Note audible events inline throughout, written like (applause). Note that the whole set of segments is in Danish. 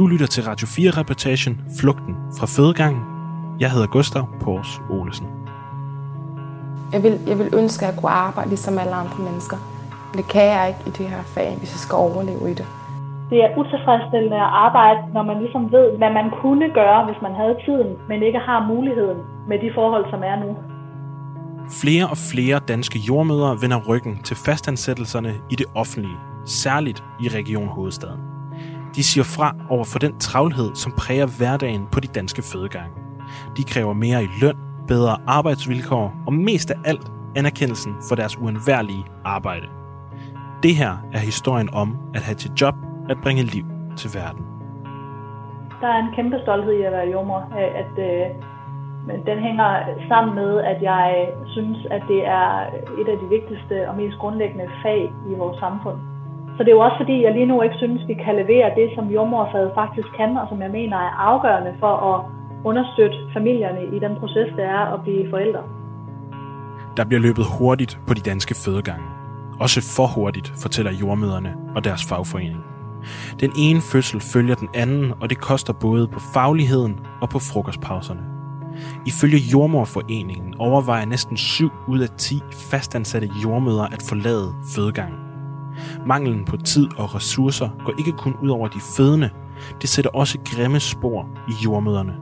Du lytter til Radio 4-reportagen Flugten fra fødegangen. Jeg hedder Gustav Pors Olesen. Jeg vil, jeg vil ønske, at jeg kunne arbejde ligesom alle andre mennesker. Men det kan jeg ikke i det her fag, hvis jeg skal overleve i det. Det er utilfredsstillende at arbejde, når man ligesom ved, hvad man kunne gøre, hvis man havde tiden, men ikke har muligheden med de forhold, som er nu. Flere og flere danske jordmødre vender ryggen til fastansættelserne i det offentlige, særligt i Region Hovedstaden. De siger fra over for den travlhed, som præger hverdagen på de danske fødegange. De kræver mere i løn, bedre arbejdsvilkår og mest af alt anerkendelsen for deres uundværlige arbejde. Det her er historien om at have til job at bringe liv til verden. Der er en kæmpe stolthed i at være jommer, at, at men den hænger sammen med, at jeg synes, at det er et af de vigtigste og mest grundlæggende fag i vores samfund. Så det er jo også fordi, jeg lige nu ikke synes, vi kan levere det, som jordmorfaget faktisk kan, og som jeg mener er afgørende for at understøtte familierne i den proces, det er at blive forældre. Der bliver løbet hurtigt på de danske fødegange. Også for hurtigt, fortæller jordmøderne og deres fagforening. Den ene fødsel følger den anden, og det koster både på fagligheden og på frokostpauserne. Ifølge Jordmorforeningen overvejer næsten 7 ud af 10 fastansatte jordmøder at forlade fødegangen. Manglen på tid og ressourcer går ikke kun ud over de fødende, det sætter også grimme spor i jordmøderne.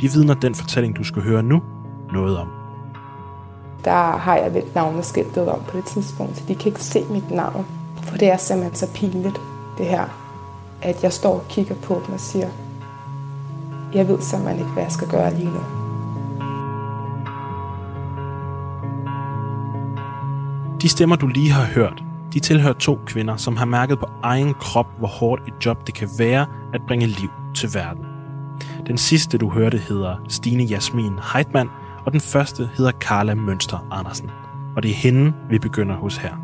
De vidner den fortælling, du skal høre nu, noget om. Der har jeg vendt navneskiltet om på det tidspunkt, så de kan ikke se mit navn. For det er simpelthen så pinligt, det her, at jeg står og kigger på dem og siger, jeg ved simpelthen ikke, hvad jeg skal gøre lige nu. De stemmer, du lige har hørt, de tilhører to kvinder, som har mærket på egen krop, hvor hårdt et job det kan være at bringe liv til verden. Den sidste, du hørte, hedder Stine Jasmin Heitmann, og den første hedder Carla Mønster Andersen. Og det er hende, vi begynder hos her.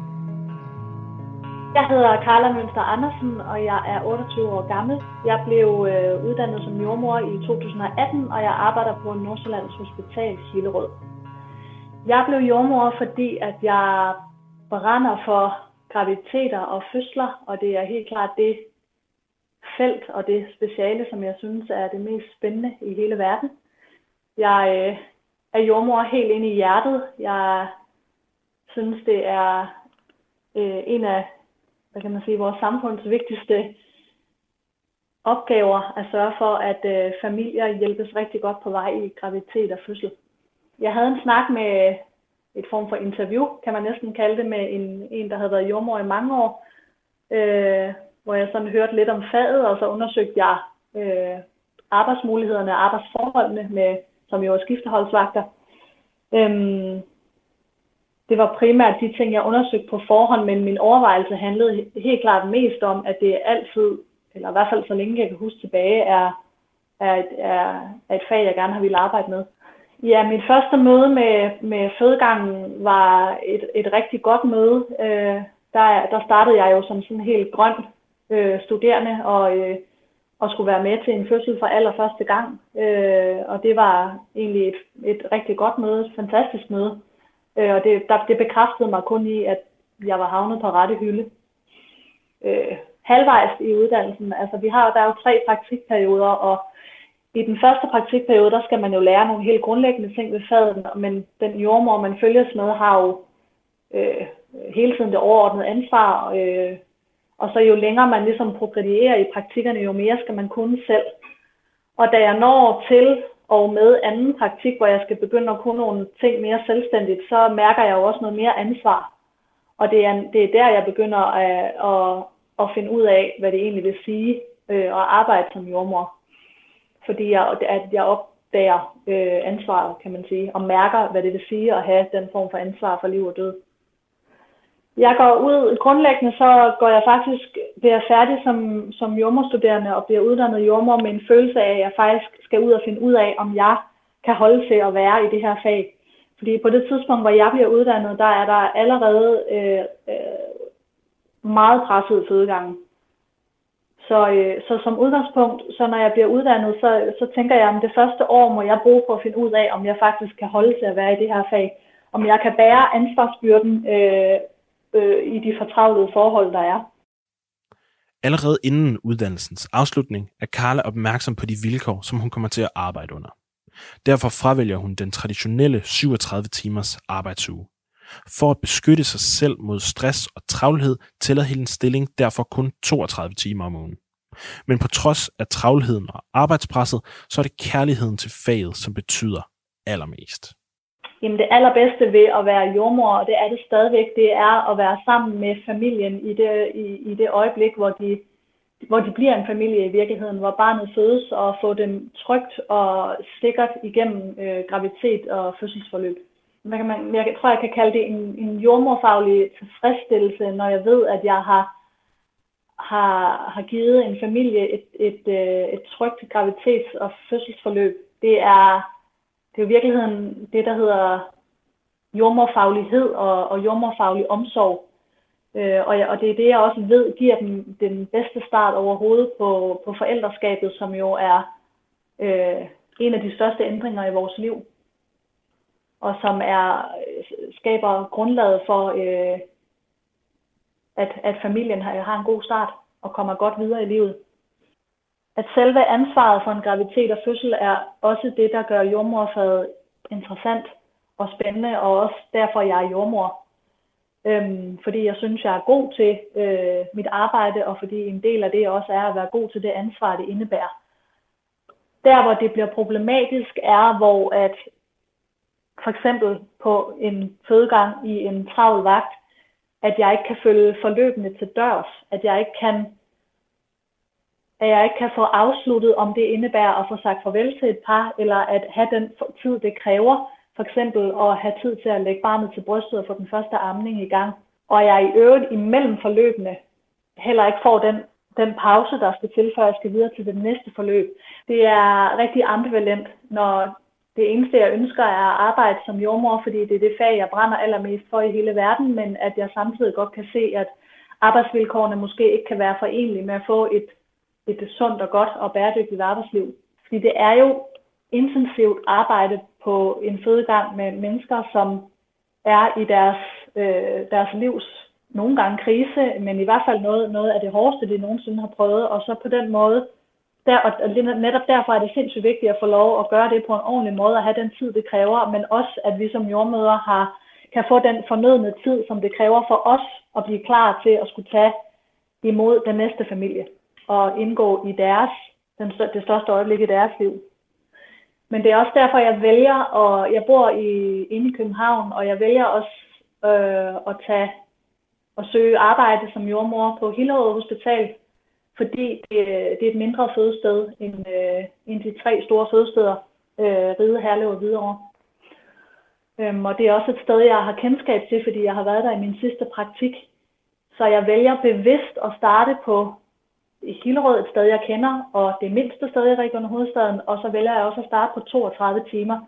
Jeg hedder Carla Mønster Andersen, og jeg er 28 år gammel. Jeg blev øh, uddannet som jordmor i 2018, og jeg arbejder på Nordsjællands Hospital Hillerød. Jeg blev jordmor, fordi at jeg brænder for graviditeter og fødsler, og det er helt klart det felt og det speciale, som jeg synes er det mest spændende i hele verden. Jeg øh, er jordmor helt ind i hjertet. Jeg synes, det er øh, en af hvad kan man sige, vores samfunds vigtigste opgaver at sørge for, at øh, familier hjælpes rigtig godt på vej i graviditet og fødsel. Jeg havde en snak med et form for interview, kan man næsten kalde det, med en, en der havde været jordmor i mange år, øh, hvor jeg sådan hørte lidt om faget, og så undersøgte jeg øh, arbejdsmulighederne og arbejdsforholdene, med, som jo er skifteholdsvagter. Øhm, det var primært de ting, jeg undersøgte på forhånd, men min overvejelse handlede helt klart mest om, at det altid, eller i hvert fald så længe jeg kan huske tilbage, er, er, et, er, er et fag, jeg gerne har ville arbejde med. Ja, mit første møde med, med fødegangen var et, et rigtig godt møde. Øh, der, der startede jeg jo som sådan helt grøn øh, studerende og, øh, og skulle være med til en fødsel for allerførste gang. Øh, og det var egentlig et, et rigtig godt møde, et fantastisk møde. Øh, og det, der, det bekræftede mig kun i, at jeg var havnet på rette hylde. Øh, halvvejs i uddannelsen, altså vi har, der er jo tre praktikperioder, og i den første praktikperiode, der skal man jo lære nogle helt grundlæggende ting ved fadet, men den jordmor, man følges med, har jo øh, hele tiden det overordnede ansvar, øh, og så jo længere man ligesom progredierer i praktikkerne, jo mere skal man kunne selv. Og da jeg når til og med anden praktik, hvor jeg skal begynde at kunne nogle ting mere selvstændigt, så mærker jeg jo også noget mere ansvar. Og det er, det er der, jeg begynder at, at, at finde ud af, hvad det egentlig vil sige øh, at arbejde som jordmor. Fordi jeg, at jeg opdager øh, ansvaret, kan man sige, og mærker, hvad det vil sige at have den form for ansvar for liv og død. Jeg går ud, grundlæggende så går jeg faktisk, bliver jeg færdig som, som jordmorstuderende og bliver uddannet jordmor med en følelse af, at jeg faktisk skal ud og finde ud af, om jeg kan holde til at være i det her fag. Fordi på det tidspunkt, hvor jeg bliver uddannet, der er der allerede øh, øh, meget presset fødegangen. Så, øh, så som udgangspunkt, så når jeg bliver uddannet, så, så tænker jeg, at det første år må jeg bruge på at finde ud af, om jeg faktisk kan holde til at være i det her fag. Om jeg kan bære ansvarsbyrden øh, øh, i de fortravlede forhold, der er. Allerede inden uddannelsens afslutning er Karla opmærksom på de vilkår, som hun kommer til at arbejde under. Derfor fravælger hun den traditionelle 37 timers arbejdsuge. For at beskytte sig selv mod stress og travlhed, tæller hendes stilling derfor kun 32 timer om ugen. Men på trods af travlheden og arbejdspresset, så er det kærligheden til faget, som betyder allermest. Jamen det allerbedste ved at være jordmor, og det er det stadigvæk, det er at være sammen med familien i det, i, i det øjeblik, hvor de, hvor de bliver en familie i virkeligheden, hvor barnet fødes og få dem trygt og sikkert igennem øh, graviditet og fødselsforløb. Hvad kan man, jeg tror, jeg kan kalde det en, en jordmorfaglig tilfredsstillelse, når jeg ved, at jeg har, har, har givet en familie et, et, et, et trygt graviditets- og fødselsforløb. Det er det er i virkeligheden det, der hedder jordmorfaglighed og, og jordmorfaglig omsorg. Øh, og, og det er det, jeg også ved, giver dem den bedste start overhovedet på, på forældreskabet, som jo er øh, en af de største ændringer i vores liv. Og som er skaber grundlaget for, øh, at, at familien har, har en god start og kommer godt videre i livet at selve ansvaret for en graviditet og fødsel er også det, der gør jordmorfaget interessant og spændende, og også derfor jeg er jordmor. Øhm, fordi jeg synes, jeg er god til øh, mit arbejde, og fordi en del af det også er at være god til det ansvar, det indebærer. Der, hvor det bliver problematisk, er, hvor at for eksempel på en fødegang i en travl vagt, at jeg ikke kan følge forløbene til dørs, at jeg ikke kan at jeg ikke kan få afsluttet, om det indebærer at få sagt farvel til et par, eller at have den tid, det kræver, for eksempel at have tid til at lægge barnet til brystet og få den første amning i gang. Og jeg i øvrigt imellem forløbene heller ikke får den, den pause, der skal til, før jeg skal videre til det næste forløb. Det er rigtig ambivalent, når det eneste, jeg ønsker, er at arbejde som jordmor, fordi det er det fag, jeg brænder allermest for i hele verden, men at jeg samtidig godt kan se, at arbejdsvilkårene måske ikke kan være forenlige med at få et et sundt og godt og bæredygtigt arbejdsliv. Fordi det er jo intensivt arbejde på en fødegang med mennesker, som er i deres, øh, deres livs nogle gange krise, men i hvert fald noget, noget af det hårdeste, de nogensinde har prøvet. Og så på den måde, der, og netop derfor er det sindssygt vigtigt at få lov at gøre det på en ordentlig måde og have den tid, det kræver, men også at vi som jordmøder har, kan få den fornødne tid, som det kræver for os at blive klar til at skulle tage imod den næste familie og indgå i deres, den, det største øjeblik i deres liv. Men det er også derfor, jeg vælger, og jeg bor i, inde i København, og jeg vælger også øh, at tage og søge arbejde som jordmor på Hillerød Hospital, fordi det, øh, det er et mindre fødested end, øh, end de tre store fødesteder, øh, Ride, Herlev og Hvidovre. Øhm, og det er også et sted, jeg har kendskab til, fordi jeg har været der i min sidste praktik. Så jeg vælger bevidst at starte på i Hillerød, et sted jeg kender, og det mindste sted i Region Hovedstaden, og så vælger jeg også at starte på 32 timer.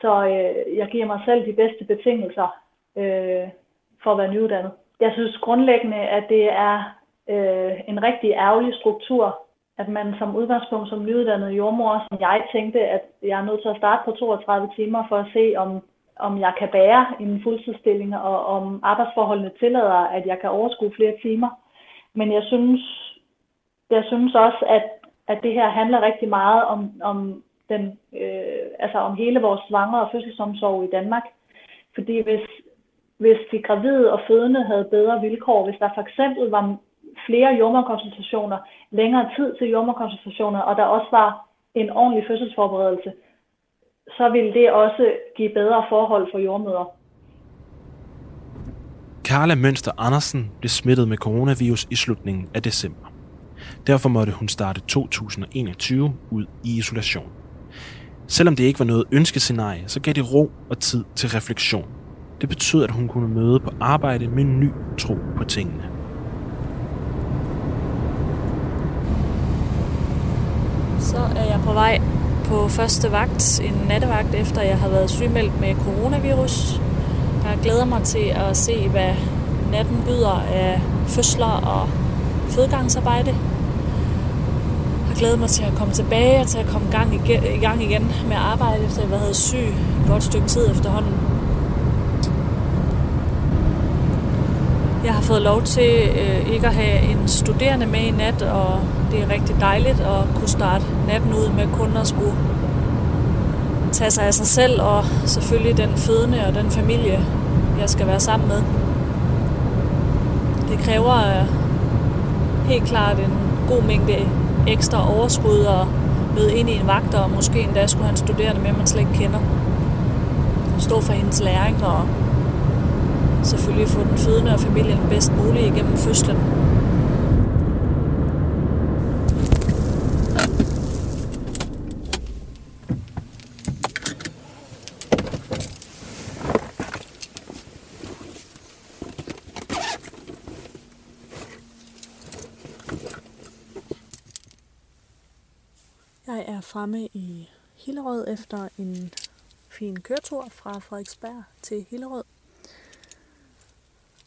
Så øh, jeg giver mig selv de bedste betingelser øh, for at være nyuddannet. Jeg synes grundlæggende, at det er øh, en rigtig ærgerlig struktur, at man som udgangspunkt som nyuddannet jordmor, som jeg tænkte, at jeg er nødt til at starte på 32 timer for at se, om, om jeg kan bære en fuldtidsstilling, og om arbejdsforholdene tillader, at jeg kan overskue flere timer. Men jeg synes, jeg synes også, at, at det her handler rigtig meget om, om, den, øh, altså om hele vores svangre- og fødselsomsorg i Danmark. Fordi hvis, hvis de gravide og fødende havde bedre vilkår, hvis der for eksempel var flere jordmorkonsultationer, længere tid til jordmorkonsultationer, og der også var en ordentlig fødselsforberedelse, så ville det også give bedre forhold for jordmøder. Karla Mønster Andersen blev smittet med coronavirus i slutningen af december. Derfor måtte hun starte 2021 ud i isolation. Selvom det ikke var noget ønskescenarie, så gav det ro og tid til refleksion. Det betød, at hun kunne møde på arbejde med ny tro på tingene. Så er jeg på vej på første vagt, en nattevagt, efter jeg har været sygemeldt med coronavirus. Jeg glæder mig til at se, hvad natten byder af fødsler og fødegangsarbejde glæder mig til at komme tilbage og til at komme gang igen, i gang igen med arbejde, efter jeg har været syg et godt stykke tid efterhånden. Jeg har fået lov til øh, ikke at have en studerende med i nat, og det er rigtig dejligt at kunne starte natten ud med kun at skulle tage sig af sig selv, og selvfølgelig den fødende og den familie, jeg skal være sammen med. Det kræver øh, helt klart en god mængde ekstra overskud og møde ind i en vagt, og måske endda skulle han studere studerende med, man slet ikke kender. Stå for hendes læring og selvfølgelig få den fødende og familien bedst muligt igennem fødslen. Jeg er fremme i Hillerød efter en fin køretur fra Frederiksberg til Hillerød.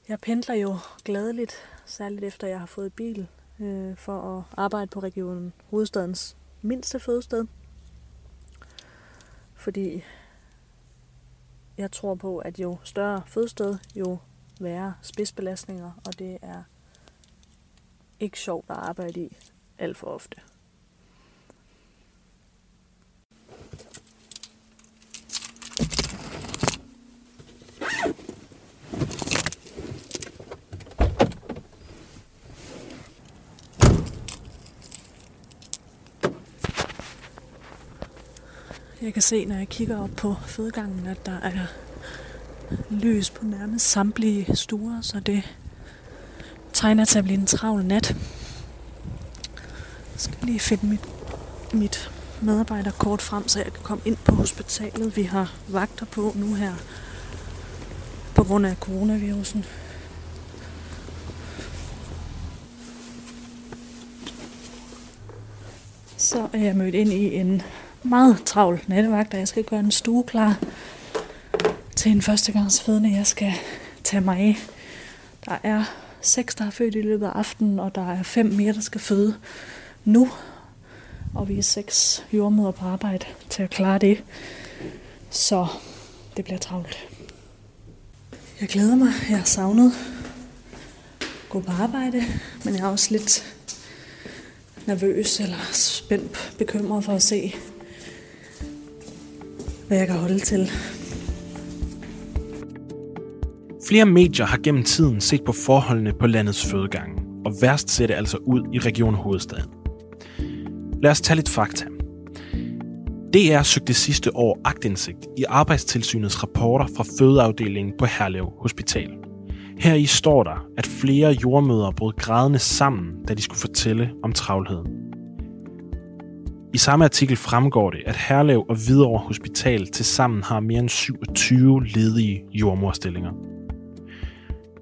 Jeg pendler jo gladeligt, særligt efter jeg har fået bil, øh, for at arbejde på regionen hovedstadens mindste fødested. Fordi jeg tror på, at jo større fødested, jo værre spidsbelastninger, og det er ikke sjovt at arbejde i alt for ofte. Jeg kan se, når jeg kigger op på fødegangen, at der er lys på nærmest samtlige stuer, så det tegner til at blive en travl nat. Jeg skal lige finde mit, mit medarbejderkort frem, så jeg kan komme ind på hospitalet. Vi har vagter på nu her på grund af coronavirusen. Så er jeg mødt ind i en meget travl nattevagt, og jeg skal gøre en stue klar til en førstegangsfødende, jeg skal tage mig af. Der er seks, der har født i løbet af aftenen, og der er fem mere, der skal føde nu. Og vi er seks jordmøder på arbejde til at klare det. Så det bliver travlt. Jeg glæder mig. Jeg har savnet at gå på arbejde, men jeg er også lidt nervøs eller spændt, bekymret for at se, hvad jeg kan holde til. Flere medier har gennem tiden set på forholdene på landets fødegange, og værst ser det altså ud i Region Hovedstaden. Lad os tage lidt fakta. DR søgte sidste år agtindsigt i Arbejdstilsynets rapporter fra fødeafdelingen på Herlev Hospital. Her i står der, at flere jordmøder brød grædende sammen, da de skulle fortælle om travlheden. I samme artikel fremgår det, at Herlev og Hvidovre Hospital tilsammen har mere end 27 ledige jordmorstillinger.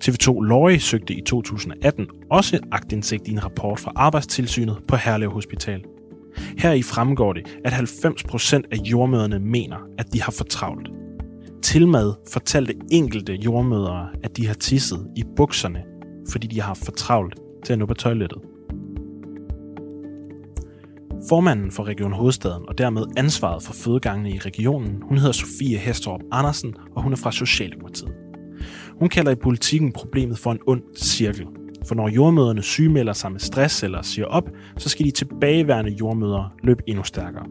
TV2 Lorry søgte i 2018 også agtindsigt i en rapport fra Arbejdstilsynet på Herlev Hospital. Her i fremgår det, at 90% af jordmøderne mener, at de har for travlt. Tilmed fortalte enkelte jordmødere, at de har tisset i bukserne, fordi de har haft for travlt til at nå på toilettet. Formanden for Region Hovedstaden og dermed ansvaret for fødegangene i regionen, hun hedder Sofie Hestorp Andersen, og hun er fra Socialdemokratiet. Hun kalder i politikken problemet for en ond cirkel. For når jordmøderne sygemelder sig med stress eller siger op, så skal de tilbageværende jordmøder løbe endnu stærkere.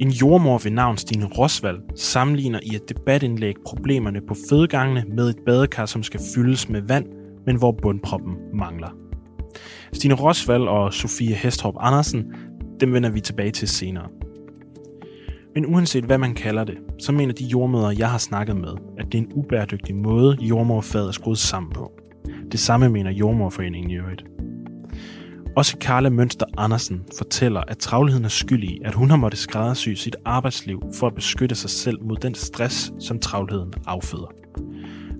En jordmor ved navn Stine Rosvald sammenligner i et debatindlæg problemerne på fødegangene med et badekar, som skal fyldes med vand, men hvor bundproppen mangler. Stine Rosvald og Sofie Hestorp Andersen, dem vender vi tilbage til senere. Men uanset hvad man kalder det, så mener de jordmøder, jeg har snakket med, at det er en ubæredygtig måde, jordmorfaget er skruet sammen på. Det samme mener jordmorforeningen i øvrigt. Også Karla Mønster Andersen fortæller, at travlheden er skyld i, at hun har måttet skræddersy sit arbejdsliv for at beskytte sig selv mod den stress, som travlheden afføder.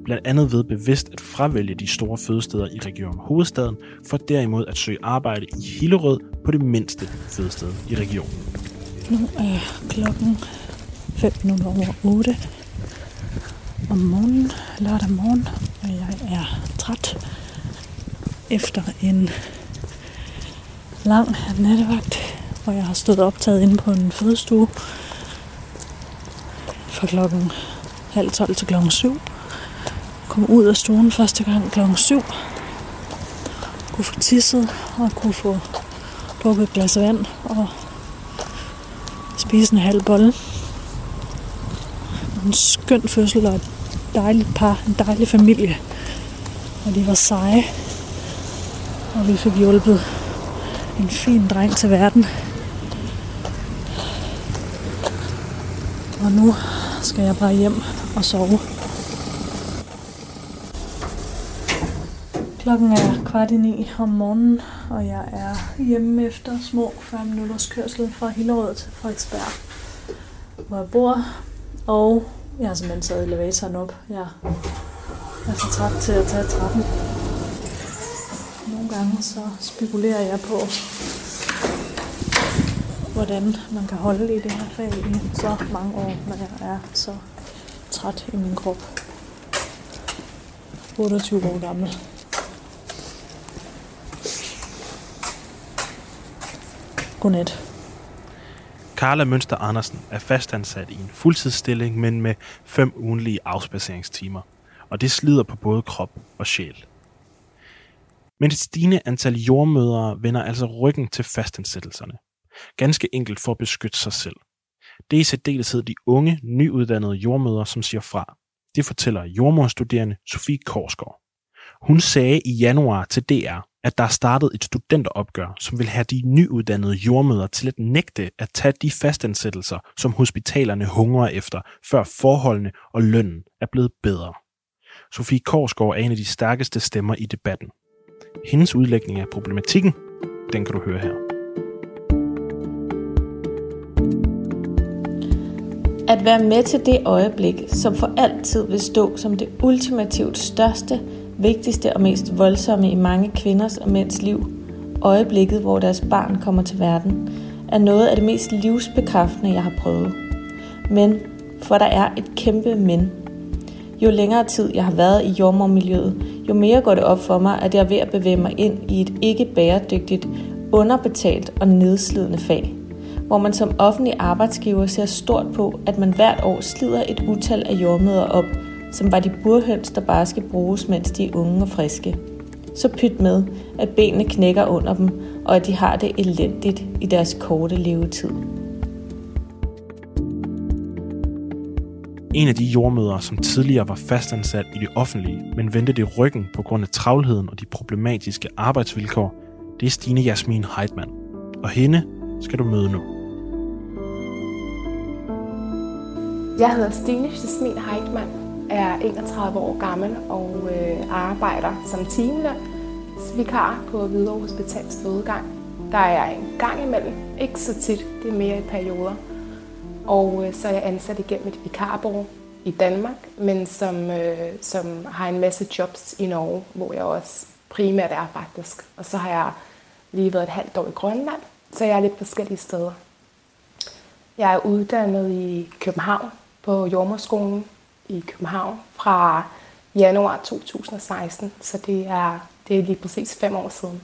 Blandt andet ved bevidst at fravælge de store fødesteder i Region Hovedstaden, for derimod at søge arbejde i Hillerød på det mindste fødested i regionen. Nu er klokken 5 over 8 om morgenen, lørdag morgen, og jeg er træt efter en lang nattevagt, hvor jeg har stået optaget inde på en fødestue fra klokken halv 12 til klokken 7. Kom ud af stuen første gang klokken 7. Kunne få tisset og kunne få drukket et glas vand og spise en halv bolle. En skøn fødsel og et dejligt par, en dejlig familie. Og de var seje. Og vi fik hjulpet en fin dreng til verden. Og nu skal jeg bare hjem og sove. Klokken er kvart i ni om morgenen, og jeg er hjemme efter små 40 minutters kørsel fra Hillerød til Frederiksberg, hvor jeg bor. Og jeg har simpelthen taget elevatoren op. Jeg er for træt til at tage trappen. Nogle gange så spekulerer jeg på, hvordan man kan holde i det her fag i så mange år, når jeg er så træt i min krop. 28 år gammel. Godnat. Carla Mønster Andersen er fastansat i en fuldtidsstilling, men med fem ugenlige afspaceringstimer. Og det slider på både krop og sjæl. Men et stigende antal jordmødre vender altså ryggen til fastansættelserne. Ganske enkelt for at beskytte sig selv. Det er i særdeleshed de unge, nyuddannede jordmødre, som siger fra. Det fortæller jordmorstuderende Sofie Korsgaard. Hun sagde i januar til DR, at der er startet et studenteropgør, som vil have de nyuddannede jordmøder til at nægte at tage de fastansættelser, som hospitalerne hungrer efter, før forholdene og lønnen er blevet bedre. Sofie Korsgaard er en af de stærkeste stemmer i debatten. Hendes udlægning af problematikken, den kan du høre her. At være med til det øjeblik, som for altid vil stå som det ultimativt største, vigtigste og mest voldsomme i mange kvinders og mænds liv, øjeblikket, hvor deres barn kommer til verden, er noget af det mest livsbekræftende, jeg har prøvet. Men, for der er et kæmpe men. Jo længere tid jeg har været i jordmormiljøet, jo mere går det op for mig, at jeg er ved at bevæge mig ind i et ikke bæredygtigt, underbetalt og nedslidende fag hvor man som offentlig arbejdsgiver ser stort på, at man hvert år slider et utal af jordmøder op, som var de burhøns, der bare skal bruges, mens de er unge og friske. Så pyt med, at benene knækker under dem, og at de har det elendigt i deres korte levetid. En af de jordmødre, som tidligere var fastansat i det offentlige, men vendte det ryggen på grund af travlheden og de problematiske arbejdsvilkår, det er Stine Jasmin Heidmann. Og hende skal du møde nu. Jeg hedder Stine Jasmin Heitmann, er 31 år gammel og øh, arbejder som teamløn på Hvidovre Hospitals fødegang. Der er en gang imellem, ikke så tit, det er mere i perioder. Og øh, så er jeg ansat igennem et vikarbureau i Danmark, men som, øh, som har en masse jobs i Norge, hvor jeg også primært er faktisk. Og så har jeg lige været et halvt år i Grønland, så jeg er lidt forskellige steder. Jeg er uddannet i København på Jordmorskolen i København fra januar 2016, så det er, det er lige præcis fem år siden.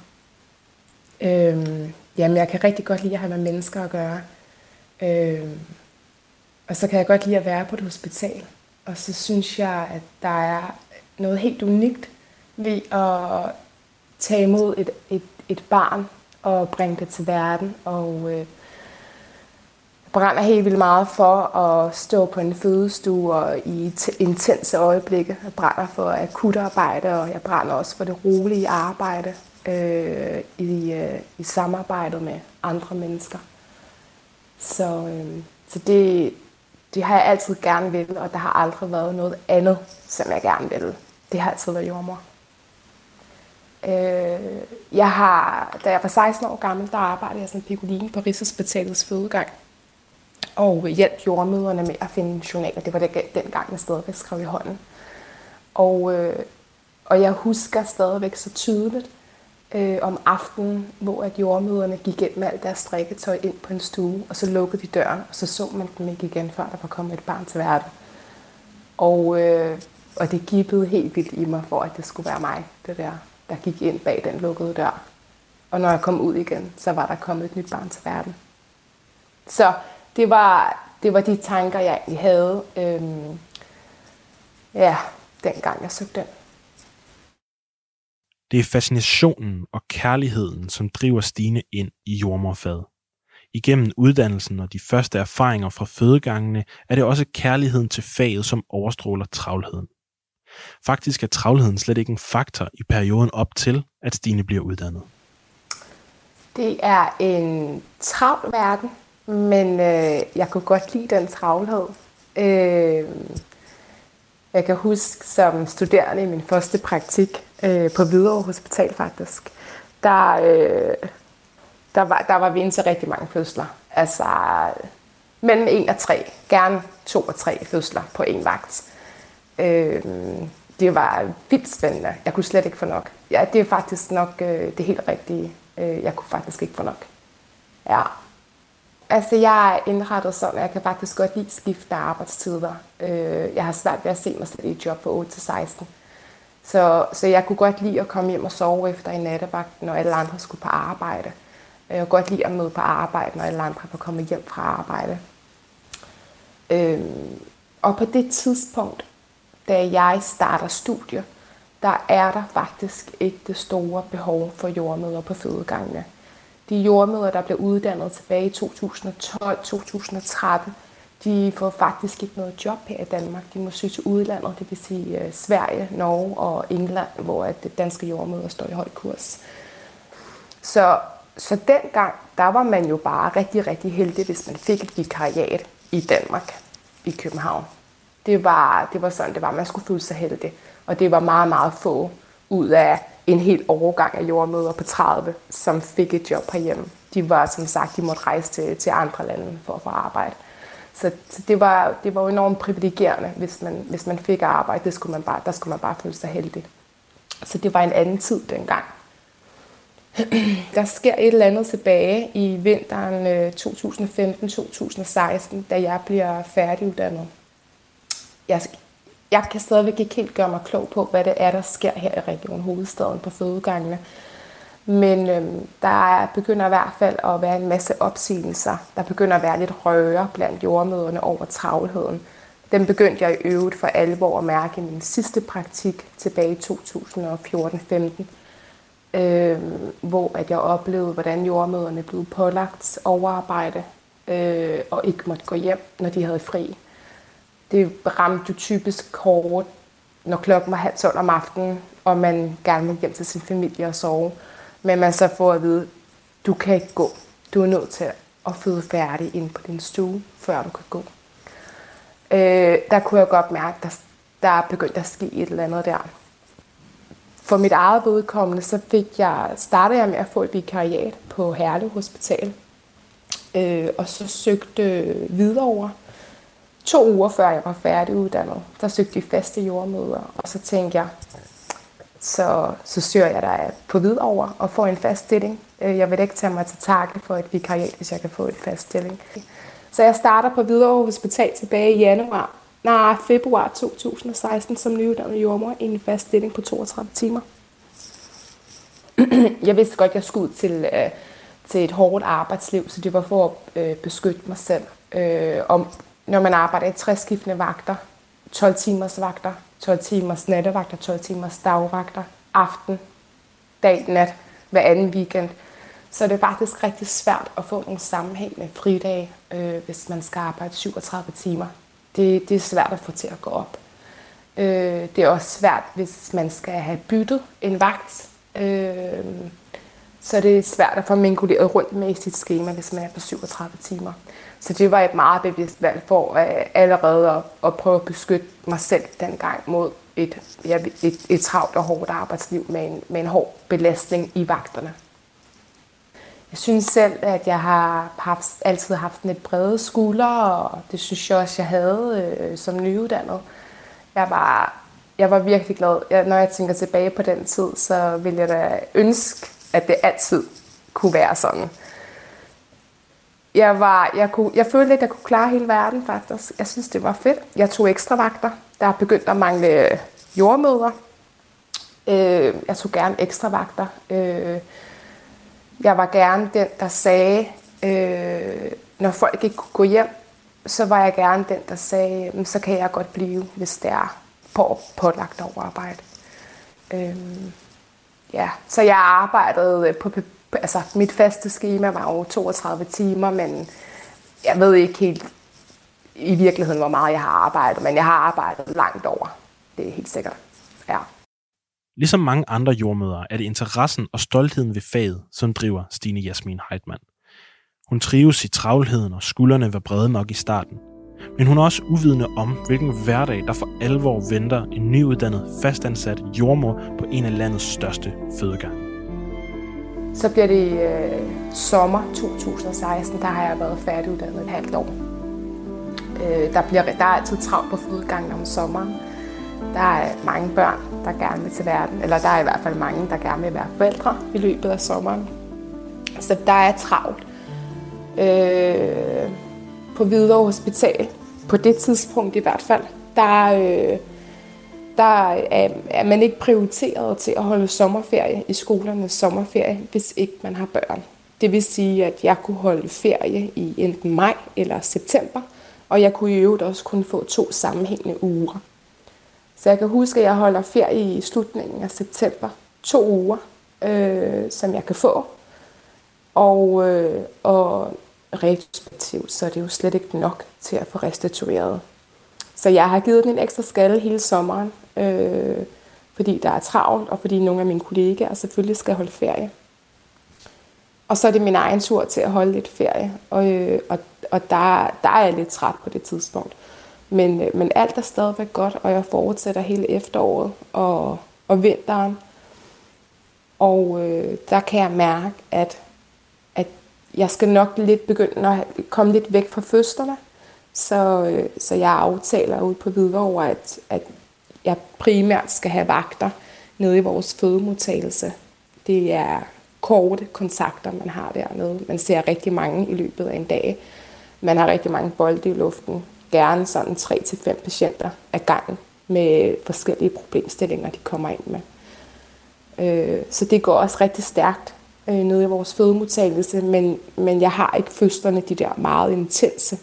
Øhm, jamen, jeg kan rigtig godt lide at have med mennesker at gøre. Øhm, og så kan jeg godt lide at være på et hospital. Og så synes jeg, at der er noget helt unikt ved at tage imod et, et, et barn og bringe det til verden. Og øh, brænder helt vildt meget for at stå på en fødestue og i intense øjeblikke. Jeg brænder for akutarbejde, og jeg brænder også for det rolige arbejde øh, i, øh, i samarbejdet med andre mennesker. Så, øh, så det, det har jeg altid gerne vil, og der har aldrig været noget andet, som jeg gerne vil. Det har altid været jordmor. Øh, jeg har, da jeg var 16 år gammel, der arbejdede jeg som pikoline på Rigshospitalets fødegang og hjælp jordmøderne med at finde journaler. Det var det, dengang, jeg stadigvæk skrev i hånden. Og, øh, og jeg husker stadigvæk så tydeligt øh, om aftenen, hvor at jordmøderne gik ind med alt deres strikketøj ind på en stue, og så lukkede de døren, og så så man dem ikke igen, før der var kommet et barn til verden. Og, øh, og det gibbede helt vildt i mig, for at det skulle være mig, det der, der gik ind bag den lukkede dør. Og når jeg kom ud igen, så var der kommet et nyt barn til verden. Så det var, det var de tanker, jeg havde. Øhm, ja, dengang jeg søgte ind. Det er fascinationen og kærligheden, som driver Stine ind i jordmorfaget. Igennem uddannelsen og de første erfaringer fra fødegangene er det også kærligheden til faget, som overstråler travlheden. Faktisk er travlheden slet ikke en faktor i perioden op til, at Stine bliver uddannet. Det er en travl verden, men øh, jeg kunne godt lide den travlhed. Øh, jeg kan huske som studerende i min første praktik øh, på Hvidovre Hospital faktisk, der, øh, der, var, der var vi ind til rigtig mange fødsler. Altså mellem en og tre, gerne to og tre fødsler på en vagt. Øh, det var vildt spændende. Jeg kunne slet ikke få nok. Ja, det er faktisk nok øh, det helt rigtige. Øh, jeg kunne faktisk ikke få nok. Ja. Altså, jeg er indrettet sådan, at jeg kan faktisk godt lide skifte arbejdstider. Øh, jeg har svært ved at se mig selv i et job fra 8 til 16. Så, så jeg kunne godt lide at komme hjem og sove efter en nattevagt, når alle andre skulle på arbejde. Jeg kunne godt lide at møde på arbejde, når alle andre var kommet hjem fra arbejde. Øh, og på det tidspunkt, da jeg starter studie, der er der faktisk ikke det store behov for jordmøder på fødegangene. De jordmøder, der blev uddannet tilbage i 2012-2013, de får faktisk ikke noget job her i Danmark. De må søge til udlandet, det vil sige øh, Sverige, Norge og England, hvor at det danske jordmøder står i høj kurs. Så, så dengang, der var man jo bare rigtig, rigtig heldig, hvis man fik et vikariat i Danmark, i København. Det var, det var sådan, det var. Man skulle føle sig heldig. Og det var meget, meget få ud af en helt overgang af jordmøder på 30, som fik et job herhjemme. De var som sagt, de måtte rejse til, til andre lande for at få arbejde. Så, så det, var, det var enormt privilegerende, hvis man, hvis man fik arbejde. Det skulle man bare, der skulle man bare føle sig heldig. Så det var en anden tid dengang. (clears throat) Der sker et eller andet tilbage i vinteren øh, 2015-2016, da jeg bliver færdiguddannet. Jeg, jeg kan stadigvæk ikke helt gøre mig klog på, hvad det er, der sker her i Region Hovedstaden på fødegangene. Men øhm, der begynder i hvert fald at være en masse opsigelser. Der begynder at være lidt røre blandt jordmøderne over travlheden. Den begyndte jeg i øvrigt for alvor at mærke i min sidste praktik tilbage i 2014-15. Øhm, hvor at jeg oplevede, hvordan jordmøderne blev pålagt overarbejde øh, og ikke måtte gå hjem, når de havde fri det ramte jo typisk kort, når klokken var halv tolv om aftenen, og man gerne ville hjem til sin familie og sove. Men man så får at vide, du kan ikke gå. Du er nødt til at føde færdig ind på din stue, før du kan gå. Øh, der kunne jeg godt mærke, at der, der begyndte at ske et eller andet der. For mit eget vedkommende, så fik jeg, startede jeg med at få et vikariat på Herlev Hospital. Øh, og så søgte øh, videre over to uger før jeg var færdiguddannet, der søgte vi faste jordmøder, og så tænkte jeg, så, så søger jeg der på over og får en fast stilling. Øh, jeg vil ikke tage mig til takke for et vikariat, hvis jeg kan få en fast stilling. Så jeg starter på Hvidovre Hospital tilbage i januar, nej, februar 2016 som nyuddannet jordmor i en fast stilling på 32 timer. (clears throat) jeg vidste godt, at jeg skulle ud til, øh, til et hårdt arbejdsliv, så det var for at øh, beskytte mig selv. Øh, og når man arbejder i tre skiftende vagter, 12 timers vagter, 12 timers nattevagter, 12 timers dagvagter, aften, dag, nat, hver anden weekend, så er det faktisk rigtig svært at få nogle sammenhæng med fridage, øh, hvis man skal arbejde 37 timer. Det, det er svært at få til at gå op. Øh, det er også svært, hvis man skal have byttet en vagt. Øh, så det er svært at få minkuleret rundt med i sit schema, hvis man er på 37 timer. Så det var et meget bevidst valg for uh, allerede at, at prøve at beskytte mig selv dengang mod et, ja, et, et travlt og hårdt arbejdsliv med en, med en hård belastning i vagterne. Jeg synes selv, at jeg har haft, altid haft lidt brede skuldre, og det synes jeg også, jeg havde øh, som nyuddannet. Jeg var, jeg var virkelig glad. Jeg, når jeg tænker tilbage på den tid, så vil jeg da ønske, at det altid kunne være sådan jeg, var, jeg, kunne, jeg følte at jeg kunne klare hele verden faktisk. Jeg synes, det var fedt. Jeg tog ekstra vagter. Der er begyndt at mangle jordmøder. Øh, jeg tog gerne ekstra vagter. Øh, jeg var gerne den, der sagde, øh, når folk ikke kunne gå hjem, så var jeg gerne den, der sagde, så kan jeg godt blive, hvis det er. på pålagt overarbejde. Øh, ja, så jeg arbejdede på, altså mit faste schema var jo 32 timer, men jeg ved ikke helt i virkeligheden, hvor meget jeg har arbejdet, men jeg har arbejdet langt over. Det er helt sikkert. Ja. Ligesom mange andre jordmøder er det interessen og stoltheden ved faget, som driver Stine Jasmin Heidmann. Hun trives i travlheden, og skuldrene var brede nok i starten. Men hun er også uvidende om, hvilken hverdag, der for alvor venter en nyuddannet, fastansat jordmor på en af landets største fødegange. Så bliver det øh, sommer 2016, der har jeg været færdiguddannet et halvt år. Øh, der, bliver, der er altid travlt på fødegangen om sommeren. Der er mange børn, der gerne vil til verden, eller der er i hvert fald mange, der gerne vil være forældre i løbet af sommeren. Så der er travlt. Øh, på Hvidovre Hospital, på det tidspunkt i hvert fald, der, øh, der er, er man ikke prioriteret til at holde sommerferie i skolernes sommerferie, hvis ikke man har børn. Det vil sige, at jeg kunne holde ferie i enten maj eller september, og jeg kunne i øvrigt også kun få to sammenhængende uger. Så jeg kan huske, at jeg holder ferie i slutningen af september. To uger, øh, som jeg kan få. Og, øh, og retrospektivt, så er det jo slet ikke nok til at få restitueret. Så jeg har givet den en ekstra skalle hele sommeren, øh, fordi der er travlt, og fordi nogle af mine kollegaer selvfølgelig skal holde ferie. Og så er det min egen tur til at holde lidt ferie, og, øh, og, og der, der er jeg lidt træt på det tidspunkt. Men, øh, men alt er stadigvæk godt, og jeg fortsætter hele efteråret og, og vinteren. Og øh, der kan jeg mærke, at, at jeg skal nok lidt begynde at komme lidt væk fra fødslerne. Så, øh, så jeg aftaler ud på Hvidovre, at, at jeg primært skal have vagter nede i vores fødemodtagelse. Det er korte kontakter, man har dernede. Man ser rigtig mange i løbet af en dag. Man har rigtig mange bolde i luften gerne sådan 3-5 patienter ad gangen med forskellige problemstillinger, de kommer ind med. Øh, så det går også rigtig stærkt øh, nede i vores fødemodtagelse, men, men jeg har ikke fødslerne de der meget intense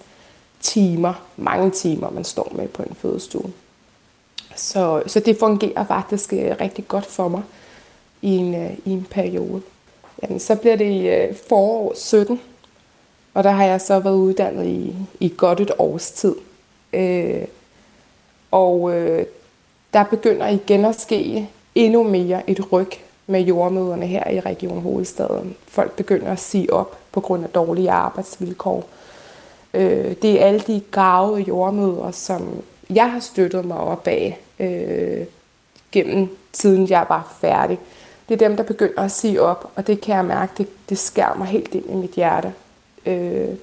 timer, mange timer, man står med på en fødestue. Så, så det fungerer faktisk øh, rigtig godt for mig i en, øh, i en periode. Jamen, så bliver det øh, forår 17, og der har jeg så været uddannet i, i godt et års tid. Øh, og øh, der begynder igen at ske endnu mere et ryg med jordmøderne her i Region Hovedstaden. Folk begynder at sige op på grund af dårlige arbejdsvilkår. Øh, det er alle de gravede jordmøder, som jeg har støttet mig op af øh, gennem tiden jeg var færdig. Det er dem, der begynder at sige op, og det kan jeg mærke, det, det skærer mig helt ind i mit hjerte. Øh,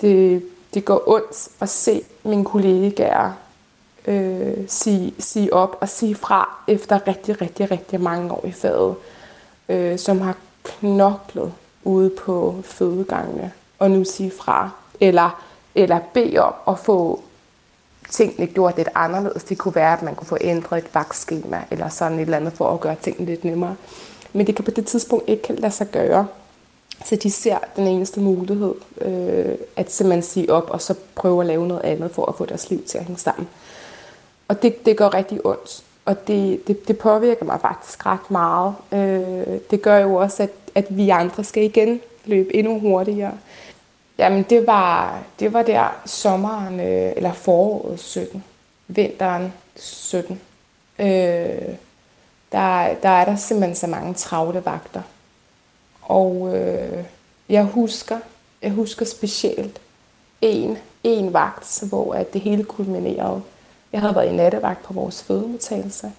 det, det går ondt at se mine kollegaer øh, sige, sige op og sige fra efter rigtig, rigtig, rigtig mange år i faget, øh, som har knoklet ude på fødegangene og nu sige fra, eller, eller bede om at få tingene gjort lidt anderledes. Det kunne være, at man kunne få ændret et vagtskema eller sådan et eller andet for at gøre tingene lidt nemmere. Men det kan på det tidspunkt ikke lade sig gøre. Så de ser den eneste mulighed, øh, at simpelthen sige op, og så prøve at lave noget andet for at få deres liv til at hænge sammen. Og det, det gør rigtig ondt, og det, det, det påvirker mig faktisk ret meget. Øh, det gør jo også, at, at vi andre skal igen løbe endnu hurtigere. Jamen det var, det var der sommeren, øh, eller foråret 17, vinteren 17. Øh, der, der er der simpelthen så mange travle vagter. Og øh, jeg husker, jeg husker specielt en, en vagt, hvor at det hele kulminerede. Jeg havde været i nattevagt på vores fødemodtagelse.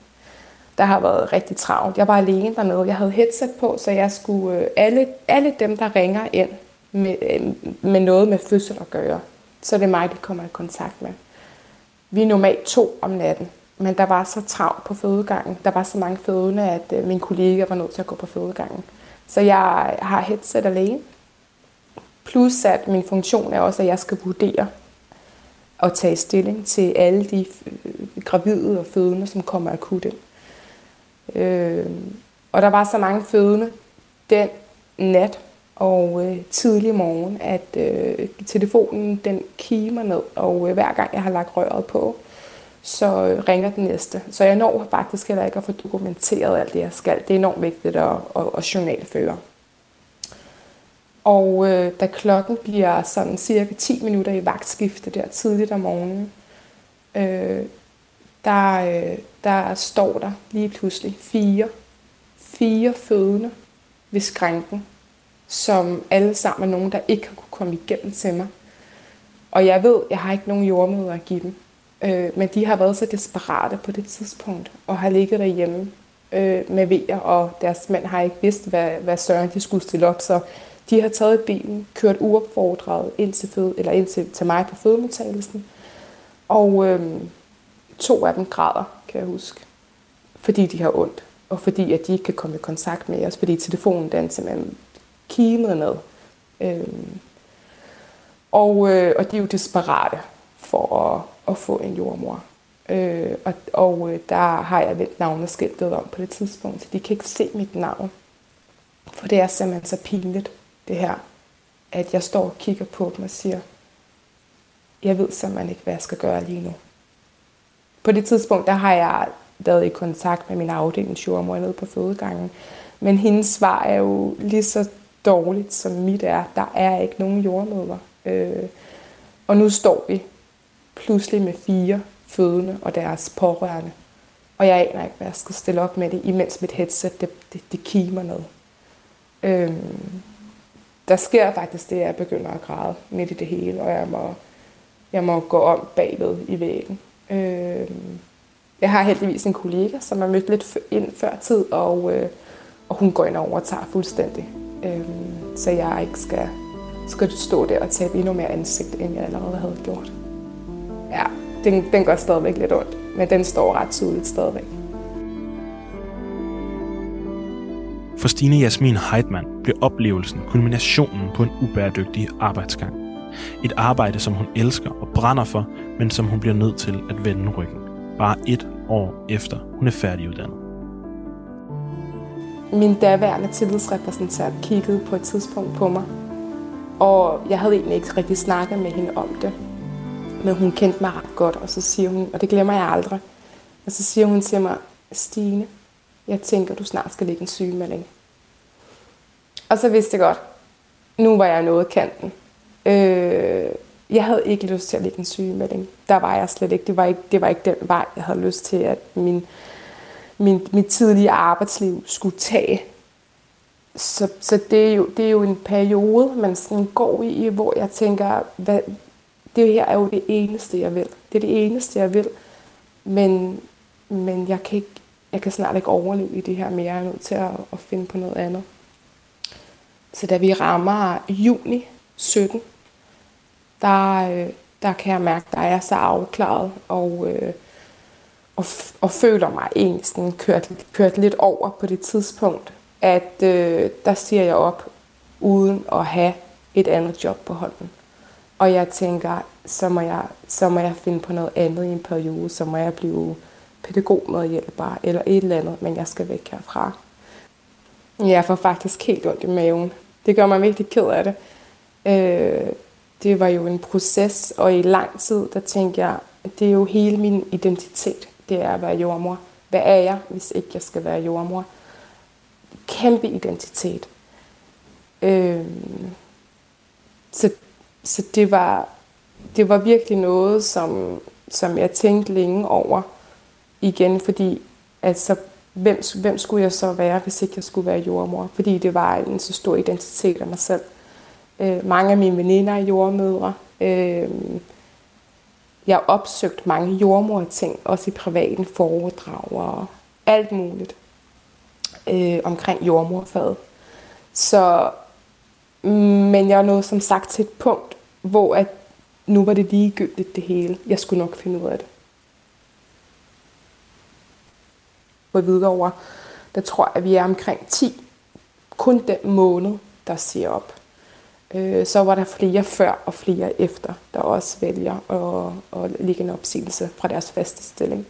Der har været rigtig travlt. Jeg var alene dernede. Jeg havde headset på, så jeg skulle øh, alle, alle dem, der ringer ind med, øh, med noget med fødsel at gøre, så det mig, de kommer i kontakt med. Vi er normalt to om natten, men der var så travlt på fødegangen. Der var så mange fødende, at øh, min kollega var nødt til at gå på fødegangen. Så jeg har headset alene. Plus at min funktion er også, at jeg skal vurdere og tage stilling til alle de øh, gravide og fødende, som kommer akut ind. Øh, og der var så mange fødende den nat og øh, tidlig morgen, at øh, telefonen den kimer ned, og øh, hver gang jeg har lagt røret på, så øh, ringer den næste. Så jeg når faktisk heller ikke at få dokumenteret alt det, jeg skal. Det er enormt vigtigt at, at, at journalføre. Og øh, da klokken bliver sådan cirka 10 minutter i vagtskifte der tidligt om morgenen, øh, der, øh, der står der lige pludselig fire, fire fødende ved skrænken, som alle sammen er nogen, der ikke har kunne komme igennem til mig. Og jeg ved, jeg har ikke nogen jordmøder at give dem. Øh, men de har været så desperate på det tidspunkt, og har ligget derhjemme øh, med vejer, og deres mænd har ikke vidst, hvad, hvad søren de skulle stille op. Så de har taget bilen, kørt uopfordret ind til, føde, eller ind til, til mig på fødemodtagelsen. Og øh, to af dem græder, kan jeg huske, fordi de har ondt, og fordi at de ikke kan komme i kontakt med os, fordi telefonen den simpelthen kimet ned. Øhm, og, øh, og de er jo desperate for at, at få en jordmor. Øh, og og øh, der har jeg vendt navneskiltet om på det tidspunkt, så de kan ikke se mit navn. For det er simpelthen så pinligt, det her, at jeg står og kigger på dem og siger, jeg ved simpelthen ikke, hvad jeg skal gøre lige nu. På det tidspunkt, der har jeg været i kontakt med min afdelingsjordmor nede på fødegangen, men hendes svar er jo lige så dårligt, som mit er. Der er ikke nogen jordmøder. Øh, og nu står vi pludselig med fire fødende og deres pårørende. Og jeg aner ikke, hvad jeg skal stille op med det, imens mit headset, det, det, det kimer ned. Øhm, der sker faktisk det, at jeg begynder at græde midt i det hele, og jeg må, jeg må gå om bagved i væggen. Øhm, jeg har heldigvis en kollega, som er mødt lidt ind før tid, og, øh, og hun går ind og overtager fuldstændig. Øhm, så jeg ikke skal, skal stå der og tabe endnu mere ansigt, end jeg allerede havde gjort. Ja, den, den gør stadigvæk lidt ondt, men den står ret tydeligt stadigvæk. For Stine Jasmin Heidmann blev oplevelsen kulminationen på en ubæredygtig arbejdsgang. Et arbejde, som hun elsker og brænder for, men som hun bliver nødt til at vende ryggen. Bare et år efter hun er færdiguddannet. Min daværende tillidsrepræsentant kiggede på et tidspunkt på mig, og jeg havde egentlig ikke rigtig snakket med hende om det. Men hun kendte mig ret godt, og så siger hun, og det glemmer jeg aldrig, og så siger hun til mig, Stine, jeg tænker, du snart skal lægge en sygemelding. Og så vidste jeg godt, nu var jeg nået kanten. Øh, jeg havde ikke lyst til at lægge en sygemelding. Der var jeg slet ikke. Det var ikke, det var ikke den vej, jeg havde lyst til, at min, min, mit tidlige arbejdsliv skulle tage. Så, så det, er jo, det er jo en periode, man sådan går i, hvor jeg tænker, hvad, det her er jo det eneste, jeg vil. Det er det eneste, jeg vil. Men, men jeg, kan ikke, jeg kan snart ikke overleve i det her mere. Jeg er nødt til at, at finde på noget andet. Så da vi rammer juni 17, der, øh, der kan jeg mærke, at jeg er så afklaret og, øh, og, og føler mig egentlig sådan kørt, kørt lidt over på det tidspunkt, at øh, der siger jeg op uden at have et andet job på hånden. Og jeg tænker, så må jeg, så må jeg finde på noget andet i en periode, så må jeg blive pædagogmedhjælper eller et eller andet, men jeg skal væk herfra. Jeg får faktisk helt ondt i maven. Det gør mig virkelig ked af det. Øh, det var jo en proces, og i lang tid, der tænkte jeg, at det er jo hele min identitet, det er at være jordmor. Hvad er jeg, hvis ikke jeg skal være jordmor? Kæmpe identitet. Øh, så så det var, det var virkelig noget, som, som jeg tænkte længe over igen, fordi altså, hvem, hvem skulle jeg så være, hvis ikke jeg skulle være jordmor? Fordi det var en så stor identitet af mig selv. Øh, mange af mine veninder er jordmødre. Øh, jeg har opsøgt mange jordmor-ting, også i privaten foredrag og alt muligt øh, omkring jordmorfaget. Så, men jeg nåede som sagt til et punkt, hvor at nu var det ligegyldigt det hele. Jeg skulle nok finde ud af det. På Hvidovre, der tror jeg, at vi er omkring 10. Kun den måned, der siger op. Øh, så var der flere før og flere efter, der også vælger at, at ligge en opsigelse fra deres faste stilling.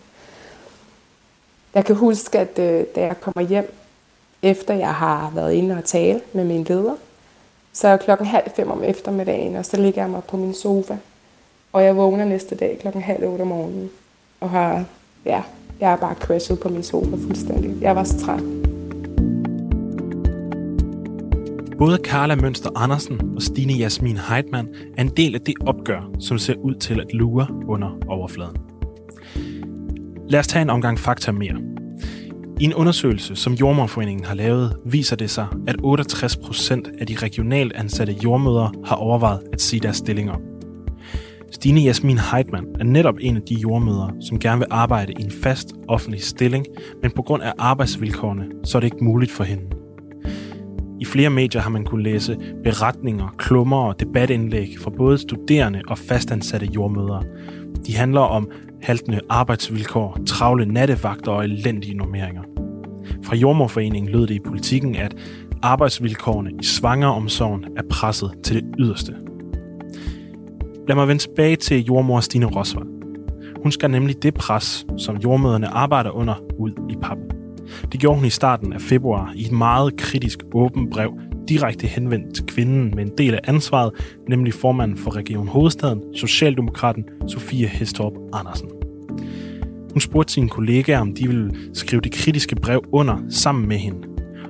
Jeg kan huske, at øh, da jeg kommer hjem, efter jeg har været inde og tale med min leder, så klokken halv fem om eftermiddagen, og så ligger jeg mig på min sofa. Og jeg vågner næste dag klokken halv otte om morgenen. og har, ja, jeg er bare crashet på min sofa fuldstændig. Jeg var så træt. Både Carla Mønster Andersen og Stine Jasmin Heitmann er en del af det opgør, som ser ud til at lure under overfladen. Lad os tage en omgang fakta mere. I en undersøgelse, som Jordmorforeningen har lavet, viser det sig, at 68 procent af de regionalt ansatte jordmødre har overvejet at sige deres stilling op. Stine Jasmin Heitmann er netop en af de jordmødre, som gerne vil arbejde i en fast offentlig stilling, men på grund af arbejdsvilkårene, så er det ikke muligt for hende. I flere medier har man kunnet læse beretninger, klummer og debatindlæg fra både studerende og fastansatte jordmødre. De handler om haltende arbejdsvilkår, travle nattevagter og elendige normeringer. Fra Jordmorforeningen lød det i politikken, at arbejdsvilkårene i svangeromsorgen er presset til det yderste. Lad mig vende tilbage til jordmor Stine Rosvald. Hun skal nemlig det pres, som jordmøderne arbejder under, ud i pap. Det gjorde hun i starten af februar i et meget kritisk åbent brev, direkte henvendt til kvinden med en del af ansvaret, nemlig formanden for Region Hovedstaden, Socialdemokraten Sofie Hestorp Andersen. Hun spurgte sine kollegaer, om de ville skrive det kritiske brev under sammen med hende,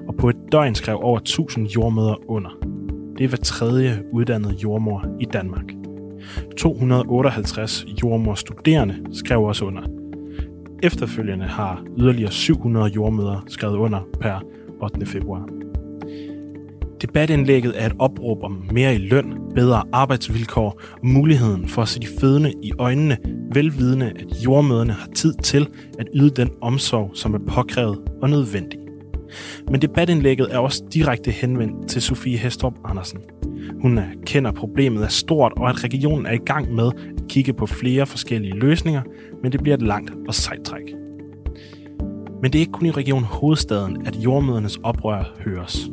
og på et døgn skrev over 1000 jordmøder under. Det er hver tredje uddannede jordmor i Danmark. 258 jordmorstuderende skrev også under. Efterfølgende har yderligere 700 jordmøder skrevet under per 8. februar. Debatindlægget er et opråb om mere i løn, bedre arbejdsvilkår og muligheden for at se de fødende i øjnene, velvidende at jordmøderne har tid til at yde den omsorg, som er påkrævet og nødvendig. Men debatindlægget er også direkte henvendt til Sofie Hestrup Andersen. Hun erkender, at problemet er stort, og at regionen er i gang med at kigge på flere forskellige løsninger, men det bliver et langt og sejt træk. Men det er ikke kun i Region Hovedstaden, at jordmødernes oprør høres.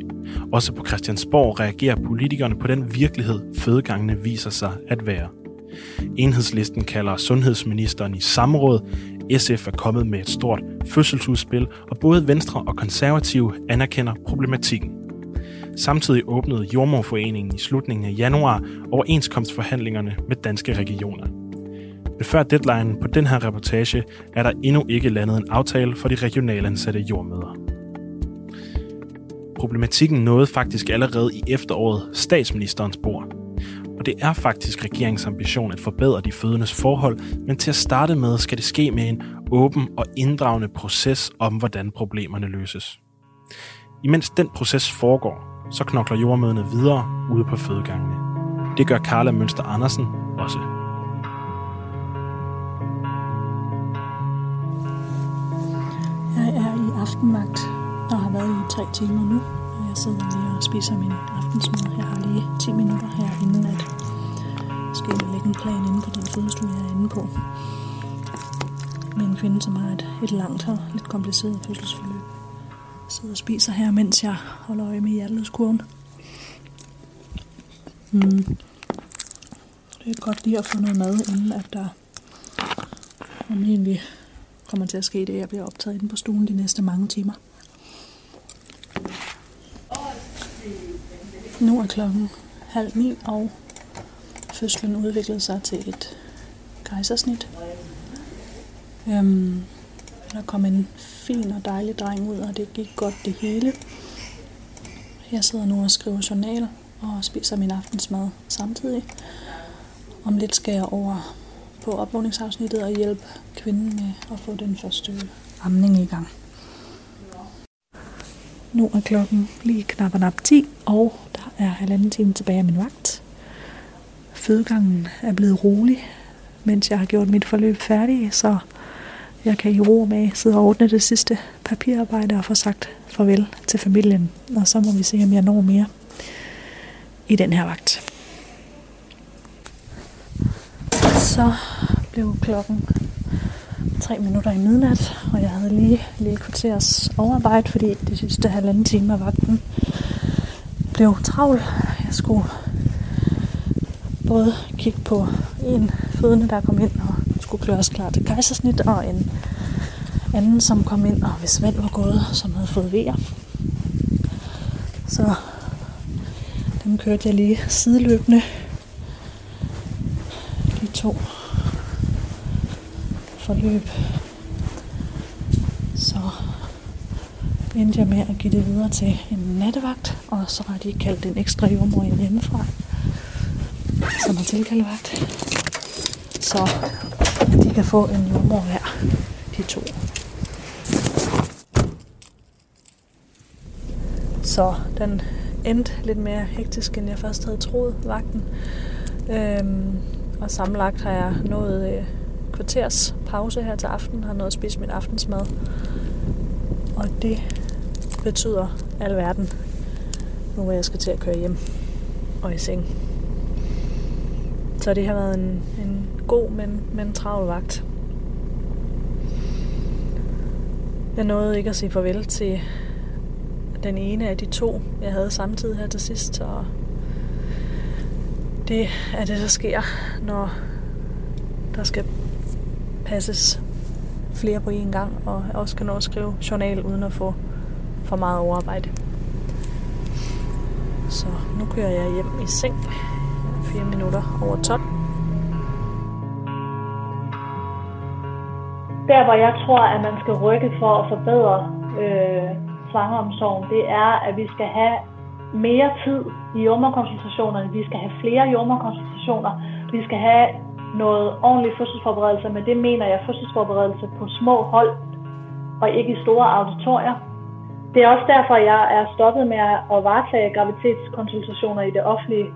Også på Christiansborg reagerer politikerne på den virkelighed, fødegangene viser sig at være. Enhedslisten kalder sundhedsministeren i samråd. SF er kommet med et stort fødselsudspil, og både Venstre og Konservative anerkender problematikken. Samtidig åbnede Jordmorforeningen i slutningen af januar overenskomstforhandlingerne med danske regioner. Men før deadline på den her reportage er der endnu ikke landet en aftale for de regionale ansatte jordmøder. Problematikken nåede faktisk allerede i efteråret statsministerens bord. Og det er faktisk regeringsambition at forbedre de fødendes forhold, men til at starte med skal det ske med en åben og inddragende proces om, hvordan problemerne løses. Imens den proces foregår, så knokler jordmøderne videre ude på fødegangene. Det gør Carla Mønster Andersen også. Jeg er i aftenmagt og har været i tre timer nu. Jeg sidder lige og spiser min aftensmad. Jeg har lige 10 minutter her, inden at jeg skal lægge en plan inde på den fødestue, jeg er inde på. Med en kvinde, som har et, et langt og lidt kompliceret fødselsforløb. Sidder og spiser her, mens jeg holder øje med hjertelødskurven. Mm. Det er godt lige at få noget mad, inden at der formentlig kommer til at ske det, jeg bliver optaget inde på stuen de næste mange timer. Nu er klokken halv ni, og fødslen udviklede sig til et kejsersnit. Øhm, der kom en fin og dejlig dreng ud, og det gik godt det hele. Jeg sidder nu og skriver journal og spiser min aftensmad samtidig. Om lidt skal jeg over på opvågningsafsnittet og hjælpe kvinden med at få den første amning i gang. Nu er klokken lige knap og nap 10, og der er halvanden time tilbage af min vagt. Fødegangen er blevet rolig, mens jeg har gjort mit forløb færdig, så jeg kan i ro med sidde og ordne det sidste papirarbejde og få sagt farvel til familien. Og så må vi se, om jeg når mere i den her vagt. Så blev klokken 3 minutter i midnat, og jeg havde lige lige kvarters overarbejde, fordi de sidste halvanden time af vagten blev travl. Jeg skulle både kigge på en fødende, der kom ind og skulle gøres klar til kejsersnit, og en anden, som kom ind, og hvis vand var gået, som havde fået vejer. Så dem kørte jeg lige sideløbende. De to forløb. Så endte jeg med at give det videre til en nattevagt, og så har de kaldt en ekstra jordmor hjemmefra, som er tilkaldevagt. Så de kan få en jordmor hver, de to. Så den endte lidt mere hektisk, end jeg først havde troet, vagten. Øhm, og sammenlagt har jeg nået øh, kvarters pause her til aften, har nået at spise min aftensmad. Og det betyder alverden, nu hvor jeg skal til at køre hjem og i seng. Så det har været en, en god, men, men travl vagt. Jeg nåede ikke at sige farvel til den ene af de to, jeg havde samtidig her til sidst, og det er det, der sker, når der skal passes flere på én gang, og jeg også kan nå at skrive journal uden at få for meget overarbejde. Så nu kører jeg hjem i seng. 4 minutter over 12. Der, hvor jeg tror, at man skal rykke for at forbedre øh, svangeromsorgen, det er, at vi skal have mere tid i jordmorkonsultationerne. Vi skal have flere jordmorkonsultationer. Vi skal have noget ordentlig fødselsforberedelse, men det mener jeg fødselsforberedelse på små hold og ikke i store auditorier. Det er også derfor, jeg er stoppet med at varetage graviditetskonsultationer i det offentlige.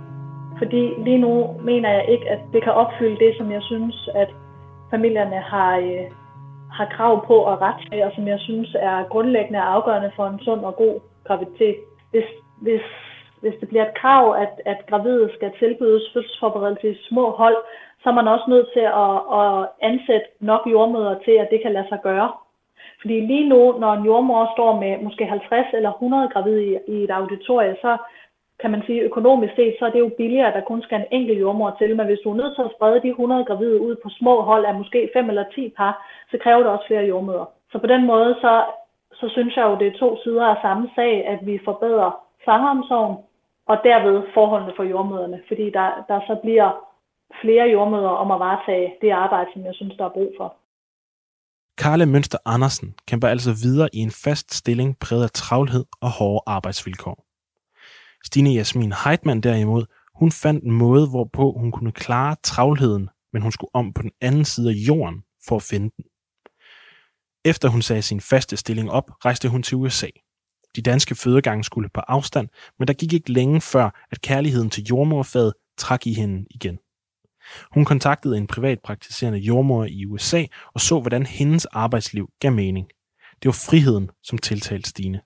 Fordi lige nu mener jeg ikke, at det kan opfylde det, som jeg synes, at familierne har, øh, har krav på og ret til, og som jeg synes er grundlæggende og afgørende for en sund og god graviditet. Hvis, hvis, hvis det bliver et krav, at, at gravide skal tilbydes fødselsforberedelse i små hold, så er man også nødt til at, at ansætte nok jordmøder til, at det kan lade sig gøre. Fordi lige nu, når en jordmor står med måske 50 eller 100 gravide i, i et auditorie, så kan man sige, økonomisk set, så er det jo billigere, at der kun skal en enkelt jordmor til. Men hvis du er nødt til at sprede de 100 gravide ud på små hold af måske 5 eller 10 par, så kræver det også flere jordmøder. Så på den måde, så, så synes jeg jo, det er to sider af samme sag, at vi forbedrer fangeomsorgen, og derved forholdene for jordmøderne. Fordi der, der så bliver flere jordmøder om at varetage det arbejde, som jeg synes, der er brug for. Karle Mønster Andersen kæmper altså videre i en fast stilling præget af travlhed og hårde arbejdsvilkår. Stine Jasmin Heitmann derimod, hun fandt en måde, hvorpå hun kunne klare travlheden, men hun skulle om på den anden side af jorden for at finde den. Efter hun sagde sin faste stilling op, rejste hun til USA. De danske fødegange skulle på afstand, men der gik ikke længe før, at kærligheden til jordmorfaget trak i hende igen. Hun kontaktede en privatpraktiserende jordmor i USA og så, hvordan hendes arbejdsliv gav mening. Det var friheden, som tiltalte Stine.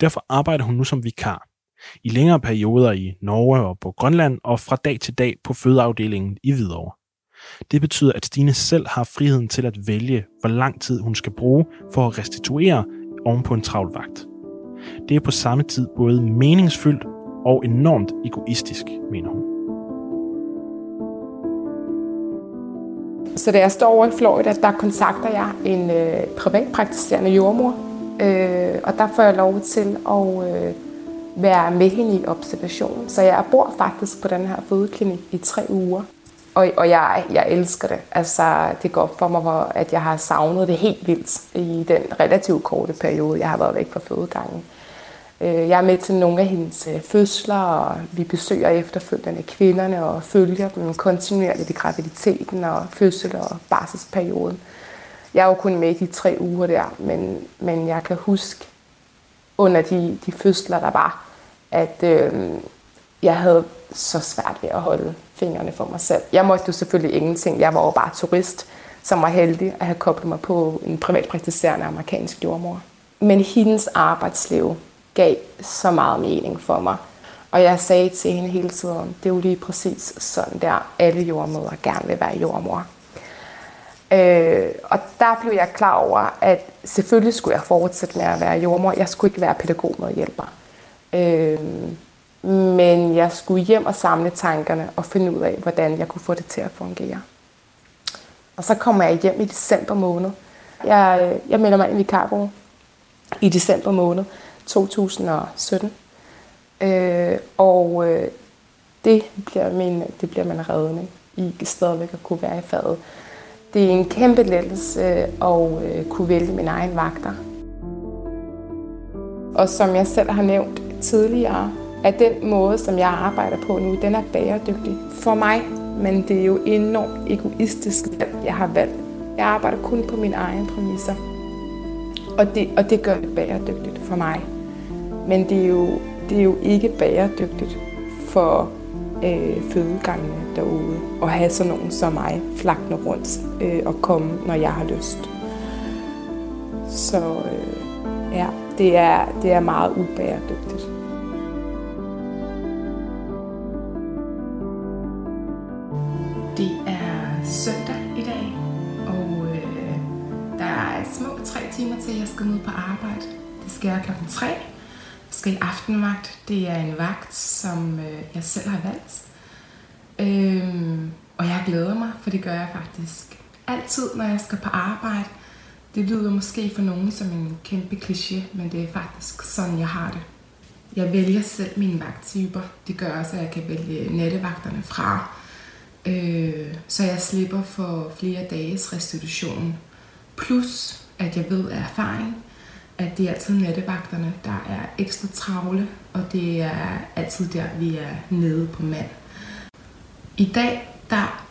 Derfor arbejder hun nu som vikar. I længere perioder i Norge og på Grønland og fra dag til dag på fødeafdelingen i Hvidovre. Det betyder, at Stine selv har friheden til at vælge, hvor lang tid hun skal bruge for at restituere oven på en travl vagt. Det er på samme tid både meningsfyldt og enormt egoistisk, mener hun. Så da jeg står over i Florida, der kontakter jeg en øh, privatpraktiserende jordmor, øh, og der får jeg lov til at øh, være med hende i observation. Så jeg bor faktisk på den her fødeklinik i tre uger. Og, og jeg, jeg elsker det. Altså, det går for mig, hvor, at jeg har savnet det helt vildt i den relativt korte periode, jeg har været væk fra fødegangen. Øh, jeg er med til nogle af hendes øh, fødsler, og vi besøger efterfølgende kvinderne og følger dem kontinuerligt i graviditeten og fødsel og barselsperioden. Jeg er jo kun med i de tre uger der, men, men jeg kan huske under de, de fødsler, der var, at øh, jeg havde så svært ved at holde fingrene for mig selv. Jeg måtte jo selvfølgelig ingenting. Jeg var jo bare turist, som var heldig at have koblet mig på en privatpraktiserende amerikansk jordmor. Men hendes arbejdsliv gav så meget mening for mig. Og jeg sagde til hende hele tiden, det er jo lige præcis sådan der, alle jordmøder gerne vil være jordmor. Øh, og der blev jeg klar over, at selvfølgelig skulle jeg fortsætte med at være jordmor. Jeg skulle ikke være pædagogmedhjælper. Øh, men jeg skulle hjem og samle tankerne og finde ud af, hvordan jeg kunne få det til at fungere. Og så kommer jeg hjem i december måned. Jeg, jeg melder mig ind i Cargo i december måned 2017. Øh, og øh, det, bliver min, det bliver min redning i stadigvæk at kunne være i faget. Det er en kæmpe lettelse at øh, kunne vælge min egen vagter. Og som jeg selv har nævnt tidligere, at den måde, som jeg arbejder på nu, den er bæredygtig for mig. Men det er jo enormt egoistisk jeg har valgt. Jeg arbejder kun på mine egne præmisser. Og det, og det gør det bæredygtigt for mig. Men det er jo, det er jo ikke bæredygtigt for øh, fødegangene derude Og have sådan nogen som mig flakne rundt øh, og komme, når jeg har lyst. Så øh, ja, det er, det er meget ubæredygtigt. Det er søndag i dag, og øh, der er små tre timer til, at jeg skal møde på arbejde. Det skal jeg klokken 3. Jeg skal i aftenvagt. Det er en vagt, som øh, jeg selv har valgt. Øhm, og jeg glæder mig, for det gør jeg faktisk altid, når jeg skal på arbejde. Det lyder måske for nogen som en kæmpe kliché, men det er faktisk sådan, jeg har det. Jeg vælger selv mine vagttyper. Det gør også, at jeg kan vælge nattevagterne fra. Øh, så jeg slipper for flere dages restitution. Plus, at jeg ved af erfaring, at det er altid nattevagterne, der er ekstra travle, og det er altid der, vi er nede på mand. I dag, der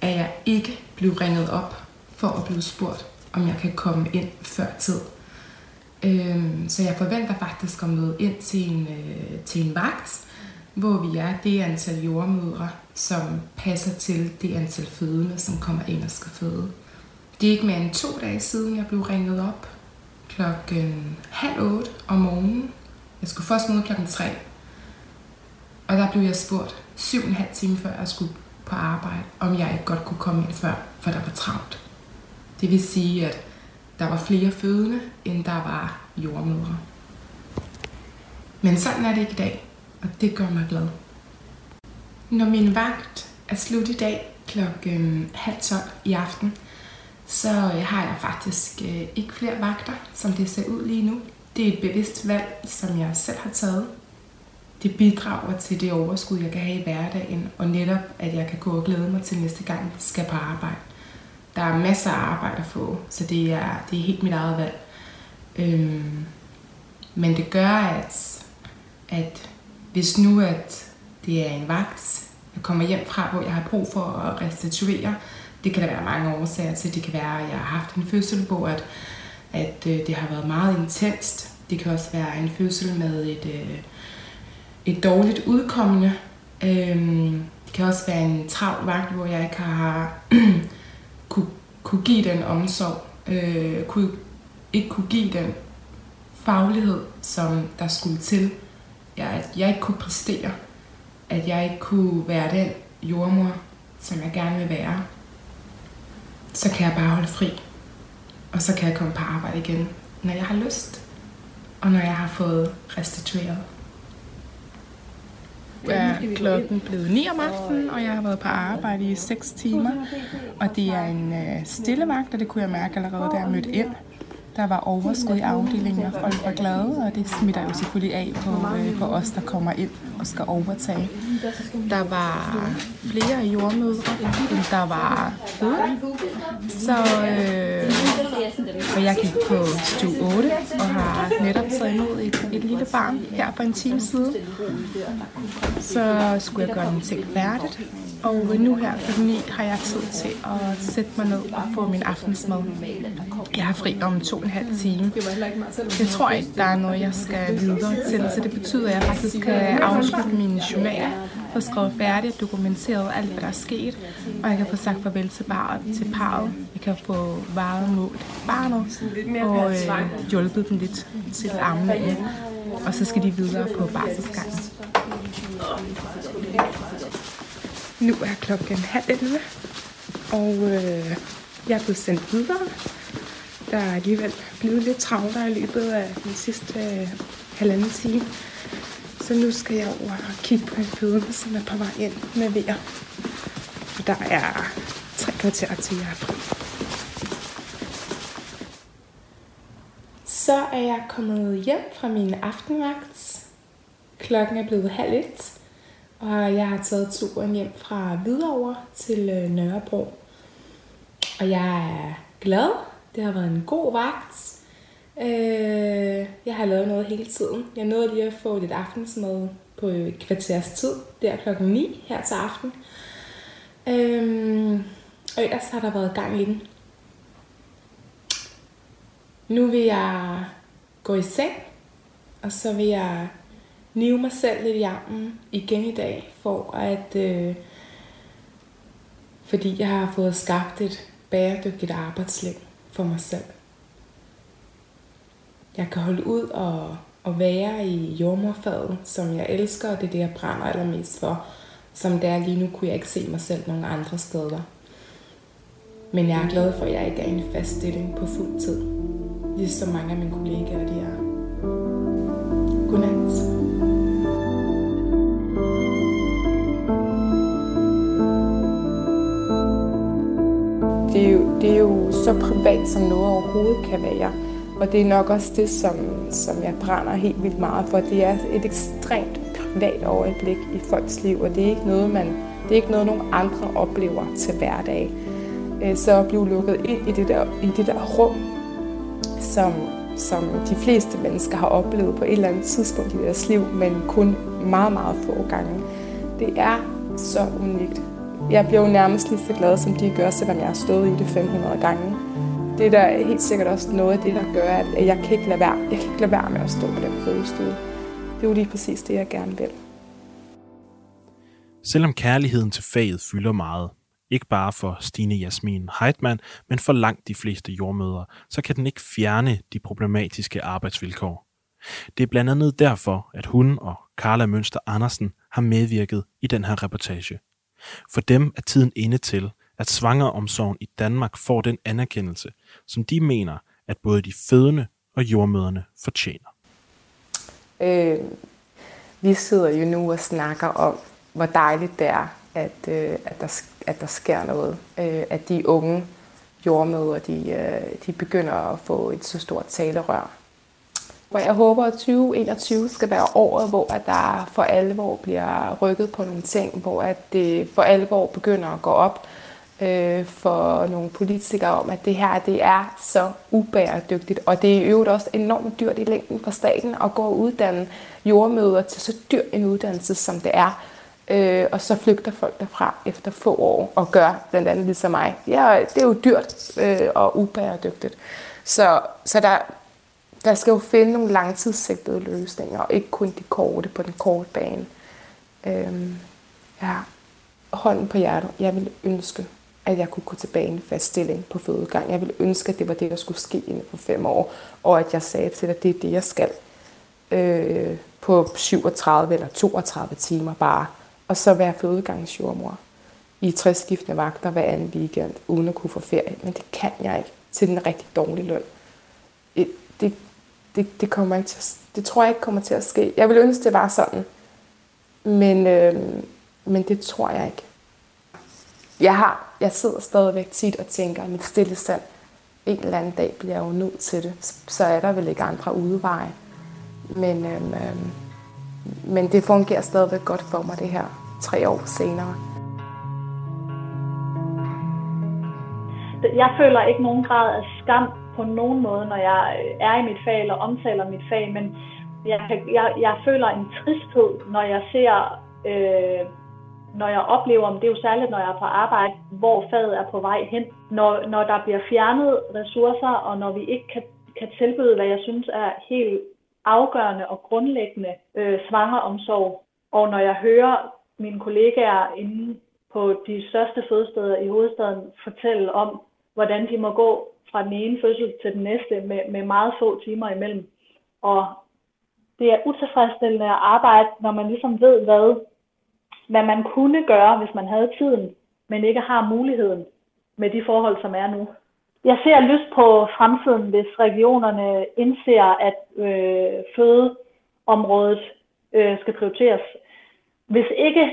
er jeg ikke blevet ringet op for at blive spurgt, om jeg kan komme ind før tid. Øhm, så jeg forventer faktisk at møde ind til en, øh, til en vagt, hvor vi er det antal jordmødre, som passer til det antal fødende, som kommer ind og skal føde. Det er ikke mere end to dage siden, jeg blev ringet op klokken halv otte om morgenen. Jeg skulle først møde klokken tre. Og der blev jeg spurgt syv og en halv time før jeg skulle på arbejde, om jeg ikke godt kunne komme ind før, for der var travlt. Det vil sige, at der var flere fødende, end der var jordmødre. Men sådan er det ikke i dag, og det gør mig glad. Når min vagt er slut i dag klokken halv tolv i aften, så øh, har jeg faktisk øh, ikke flere vagter, som det ser ud lige nu. Det er et bevidst valg, som jeg selv har taget. Det bidrager til det overskud, jeg kan have i hverdagen, og netop, at jeg kan gå og glæde mig til næste gang, jeg skal på arbejde. Der er masser af arbejde at få, så det er, det er helt mit eget valg. Øhm, men det gør, at, at hvis nu at det er en vagt, jeg kommer hjem fra, hvor jeg har brug for at restituere, det kan der være mange årsager til. Det kan være, at jeg har haft en fødsel, hvor at, at øh, det har været meget intenst. Det kan også være en fødsel med et, øh, et dårligt udkommende. Øhm, det kan også være en travl vagt, hvor jeg ikke har (clears throat) kunne, kunne give den omsorg, øh, kunne, ikke kunne give den faglighed, som der skulle til. Jeg, at jeg ikke kunne præstere. At jeg ikke kunne være den jordmor, som jeg gerne vil være. Så kan jeg bare holde fri. Og så kan jeg komme på arbejde igen, når jeg har lyst. Og når jeg har fået restitueret er klokken blevet 9 om aftenen, og jeg har været på arbejde i 6 timer. Og det er en øh, stille vagt, og det kunne jeg mærke allerede, da jeg mødte ind. Der var overskud i afdelingen, og folk var glade, og det smitter jo selvfølgelig af på, øh, på os, der kommer ind og skal overtage. Der var flere jordmødre, end der var fødende. Så øh, og jeg gik på stue 8 og har netop taget imod et, et lille barn her for en time siden. Så skulle jeg gøre nogle ting færdigt. Og nu her kl. 9 har jeg tid til at sætte mig ned og få min aftensmad. Jeg har fri om to og en halv time. Jeg tror ikke, der er noget, jeg skal videre til, så det betyder, at jeg faktisk kan afslutte min journal, få skrevet færdigt, dokumenteret alt, hvad der er sket, og jeg kan få sagt farvel til, bar, til parret. Jeg kan få varet mod barnet og øh, hjulpet dem lidt til armene, Og så skal de videre på barselsgangen. Nu er klokken halv 11, og øh, jeg er blevet sendt videre. Der er alligevel blevet lidt travlere i løbet af den sidste øh, halvanden time. Så nu skal jeg over og kigge på en fødende, som er på vej ind med vejr. Og der er tre kvarter til jeg er fri. Så er jeg kommet hjem fra min aftenvagt. Klokken er blevet halv et, og jeg har taget turen hjem fra Hvidovre til øh, Nørrebro. Og jeg er glad. Det har været en god vagt. Øh, jeg har lavet noget hele tiden. Jeg nåede lige at få lidt aftensmad på et kvarters tid, der klokken 9 her til aften. Øh, og ellers har der været gang i den. Nu vil jeg gå i seng, og så vil jeg nive mig selv lidt i armen igen i dag, for at, øh, fordi jeg har fået skabt et bæredygtigt arbejdsliv for mig selv. Jeg kan holde ud og, og være i jordmorfaget, som jeg elsker, og det er det, jeg brænder allermest for. Som det er lige nu, kunne jeg ikke se mig selv nogen andre steder. Men jeg er glad for, at jeg ikke er i en fast stilling på fuld tid. Ligesom mange af mine kollegaer, de er. Godnat. Det er, jo, det er jo så privat, som noget overhovedet kan være. Og det er nok også det, som, som jeg brænder helt vildt meget for. Det er et ekstremt privat øjeblik i folks liv, og det er ikke noget, man, det er ikke noget, nogen andre oplever til hverdag. Øh, så at blive lukket ind i det der, i det der rum, som, som de fleste mennesker har oplevet på et eller andet tidspunkt i deres liv, men kun meget, meget få gange. Det er så unikt. Jeg bliver jo nærmest lige så glad, som de gør, selvom jeg har stået i det 500 gange. Det er der helt sikkert også noget af det, der gør, at jeg kan ikke lade være, jeg kan ikke lade være med at stå på den fødestue. Det er jo lige præcis det, jeg gerne vil. Selvom kærligheden til faget fylder meget, ikke bare for Stine Jasmin Heitmann, men for langt de fleste jordmøder, så kan den ikke fjerne de problematiske arbejdsvilkår. Det er blandt andet derfor, at hun og Carla Mønster Andersen har medvirket i den her reportage. For dem er tiden inde til, at svangeromsorgen i Danmark får den anerkendelse, som de mener, at både de fødende og jordmøderne fortjener. Øh, vi sidder jo nu og snakker om, hvor dejligt det er, at, øh, at, der, at der sker noget. Øh, at de unge jordmøder, de, øh, de begynder at få et så stort talerør. Og jeg håber, at 2021 skal være året, hvor at der for alvor bliver rykket på nogle ting, hvor at det for alvor begynder at gå op øh, for nogle politikere om, at det her det er så ubæredygtigt. Og det er i øvrigt også enormt dyrt i længden for staten at gå og uddanne jordmøder til så dyr en uddannelse, som det er. Øh, og så flygter folk derfra efter få år og gør blandt andet ligesom mig. Ja, det er jo dyrt øh, og ubæredygtigt. Så, så der, der skal jo finde nogle langtidssigtede løsninger, og ikke kun de korte på den korte bane. Øhm, ja, hånden på hjertet. Jeg vil ønske, at jeg kunne gå tilbage i en fast stilling på fødegang. Jeg ville ønske, at det var det, der skulle ske inden for fem år, og at jeg sagde til dig, at det er det, jeg skal. Øh, på 37 eller 32 timer bare, og så være fødegangsjordmor i 60 skiftende vagter hver anden weekend, uden at kunne få ferie. Men det kan jeg ikke til den rigtig dårlige løn. Det, det, det, kommer ikke til, det tror jeg ikke kommer til at ske. Jeg vil ønske, det var sådan, men, øh, men det tror jeg ikke jeg, har, jeg sidder stadigvæk tit og tænker, at mit stille stand, en eller anden dag bliver jeg jo nødt til det. Så er der vel ikke andre udveje. Men, øhm, øhm, men det fungerer stadigvæk godt for mig, det her tre år senere. Jeg føler ikke nogen grad af skam på nogen måde, når jeg øh, er i mit fag eller omtaler mit fag, men jeg, jeg, jeg føler en tristhed, når jeg ser øh, når jeg oplever, det er jo særligt, når jeg er på arbejde, hvor faget er på vej hen. Når, når der bliver fjernet ressourcer, og når vi ikke kan, kan tilbyde, hvad jeg synes er helt afgørende og grundlæggende øh, svangeromsorg, og når jeg hører mine kollegaer inde på de største fødesteder i hovedstaden fortælle om, hvordan de må gå fra den ene fødsel til den næste med, med meget få timer imellem. Og det er utilfredsstillende at arbejde, når man ligesom ved, hvad hvad man kunne gøre, hvis man havde tiden, men ikke har muligheden med de forhold, som er nu. Jeg ser lyst på fremtiden, hvis regionerne indser, at øh, fødeområdet øh, skal prioriteres. Hvis ikke,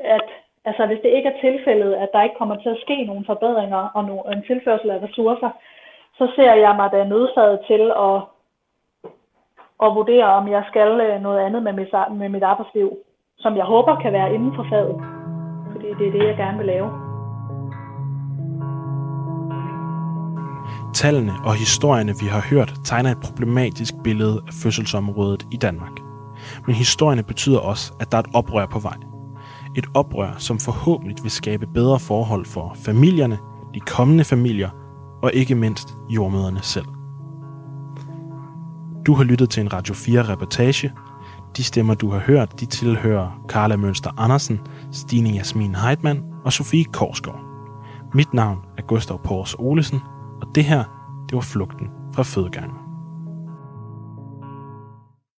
at, altså hvis det ikke er tilfældet, at der ikke kommer til at ske nogle forbedringer og no, en tilførsel af ressourcer, så ser jeg mig da nødsaget til at, at vurdere, om jeg skal øh, noget andet med mit, med mit arbejdsliv som jeg håber kan være inden for faget. Fordi det er det, jeg gerne vil lave. Tallene og historierne, vi har hørt, tegner et problematisk billede af fødselsområdet i Danmark. Men historierne betyder også, at der er et oprør på vej. Et oprør, som forhåbentlig vil skabe bedre forhold for familierne, de kommende familier og ikke mindst jordmøderne selv. Du har lyttet til en Radio 4-reportage. De stemmer, du har hørt, de tilhører Karla Mønster Andersen, Stine Jasmin Heitmann og Sofie Korsgaard. Mit navn er Gustav Pors Olesen, og det her, det var Flugten fra Fødegangen.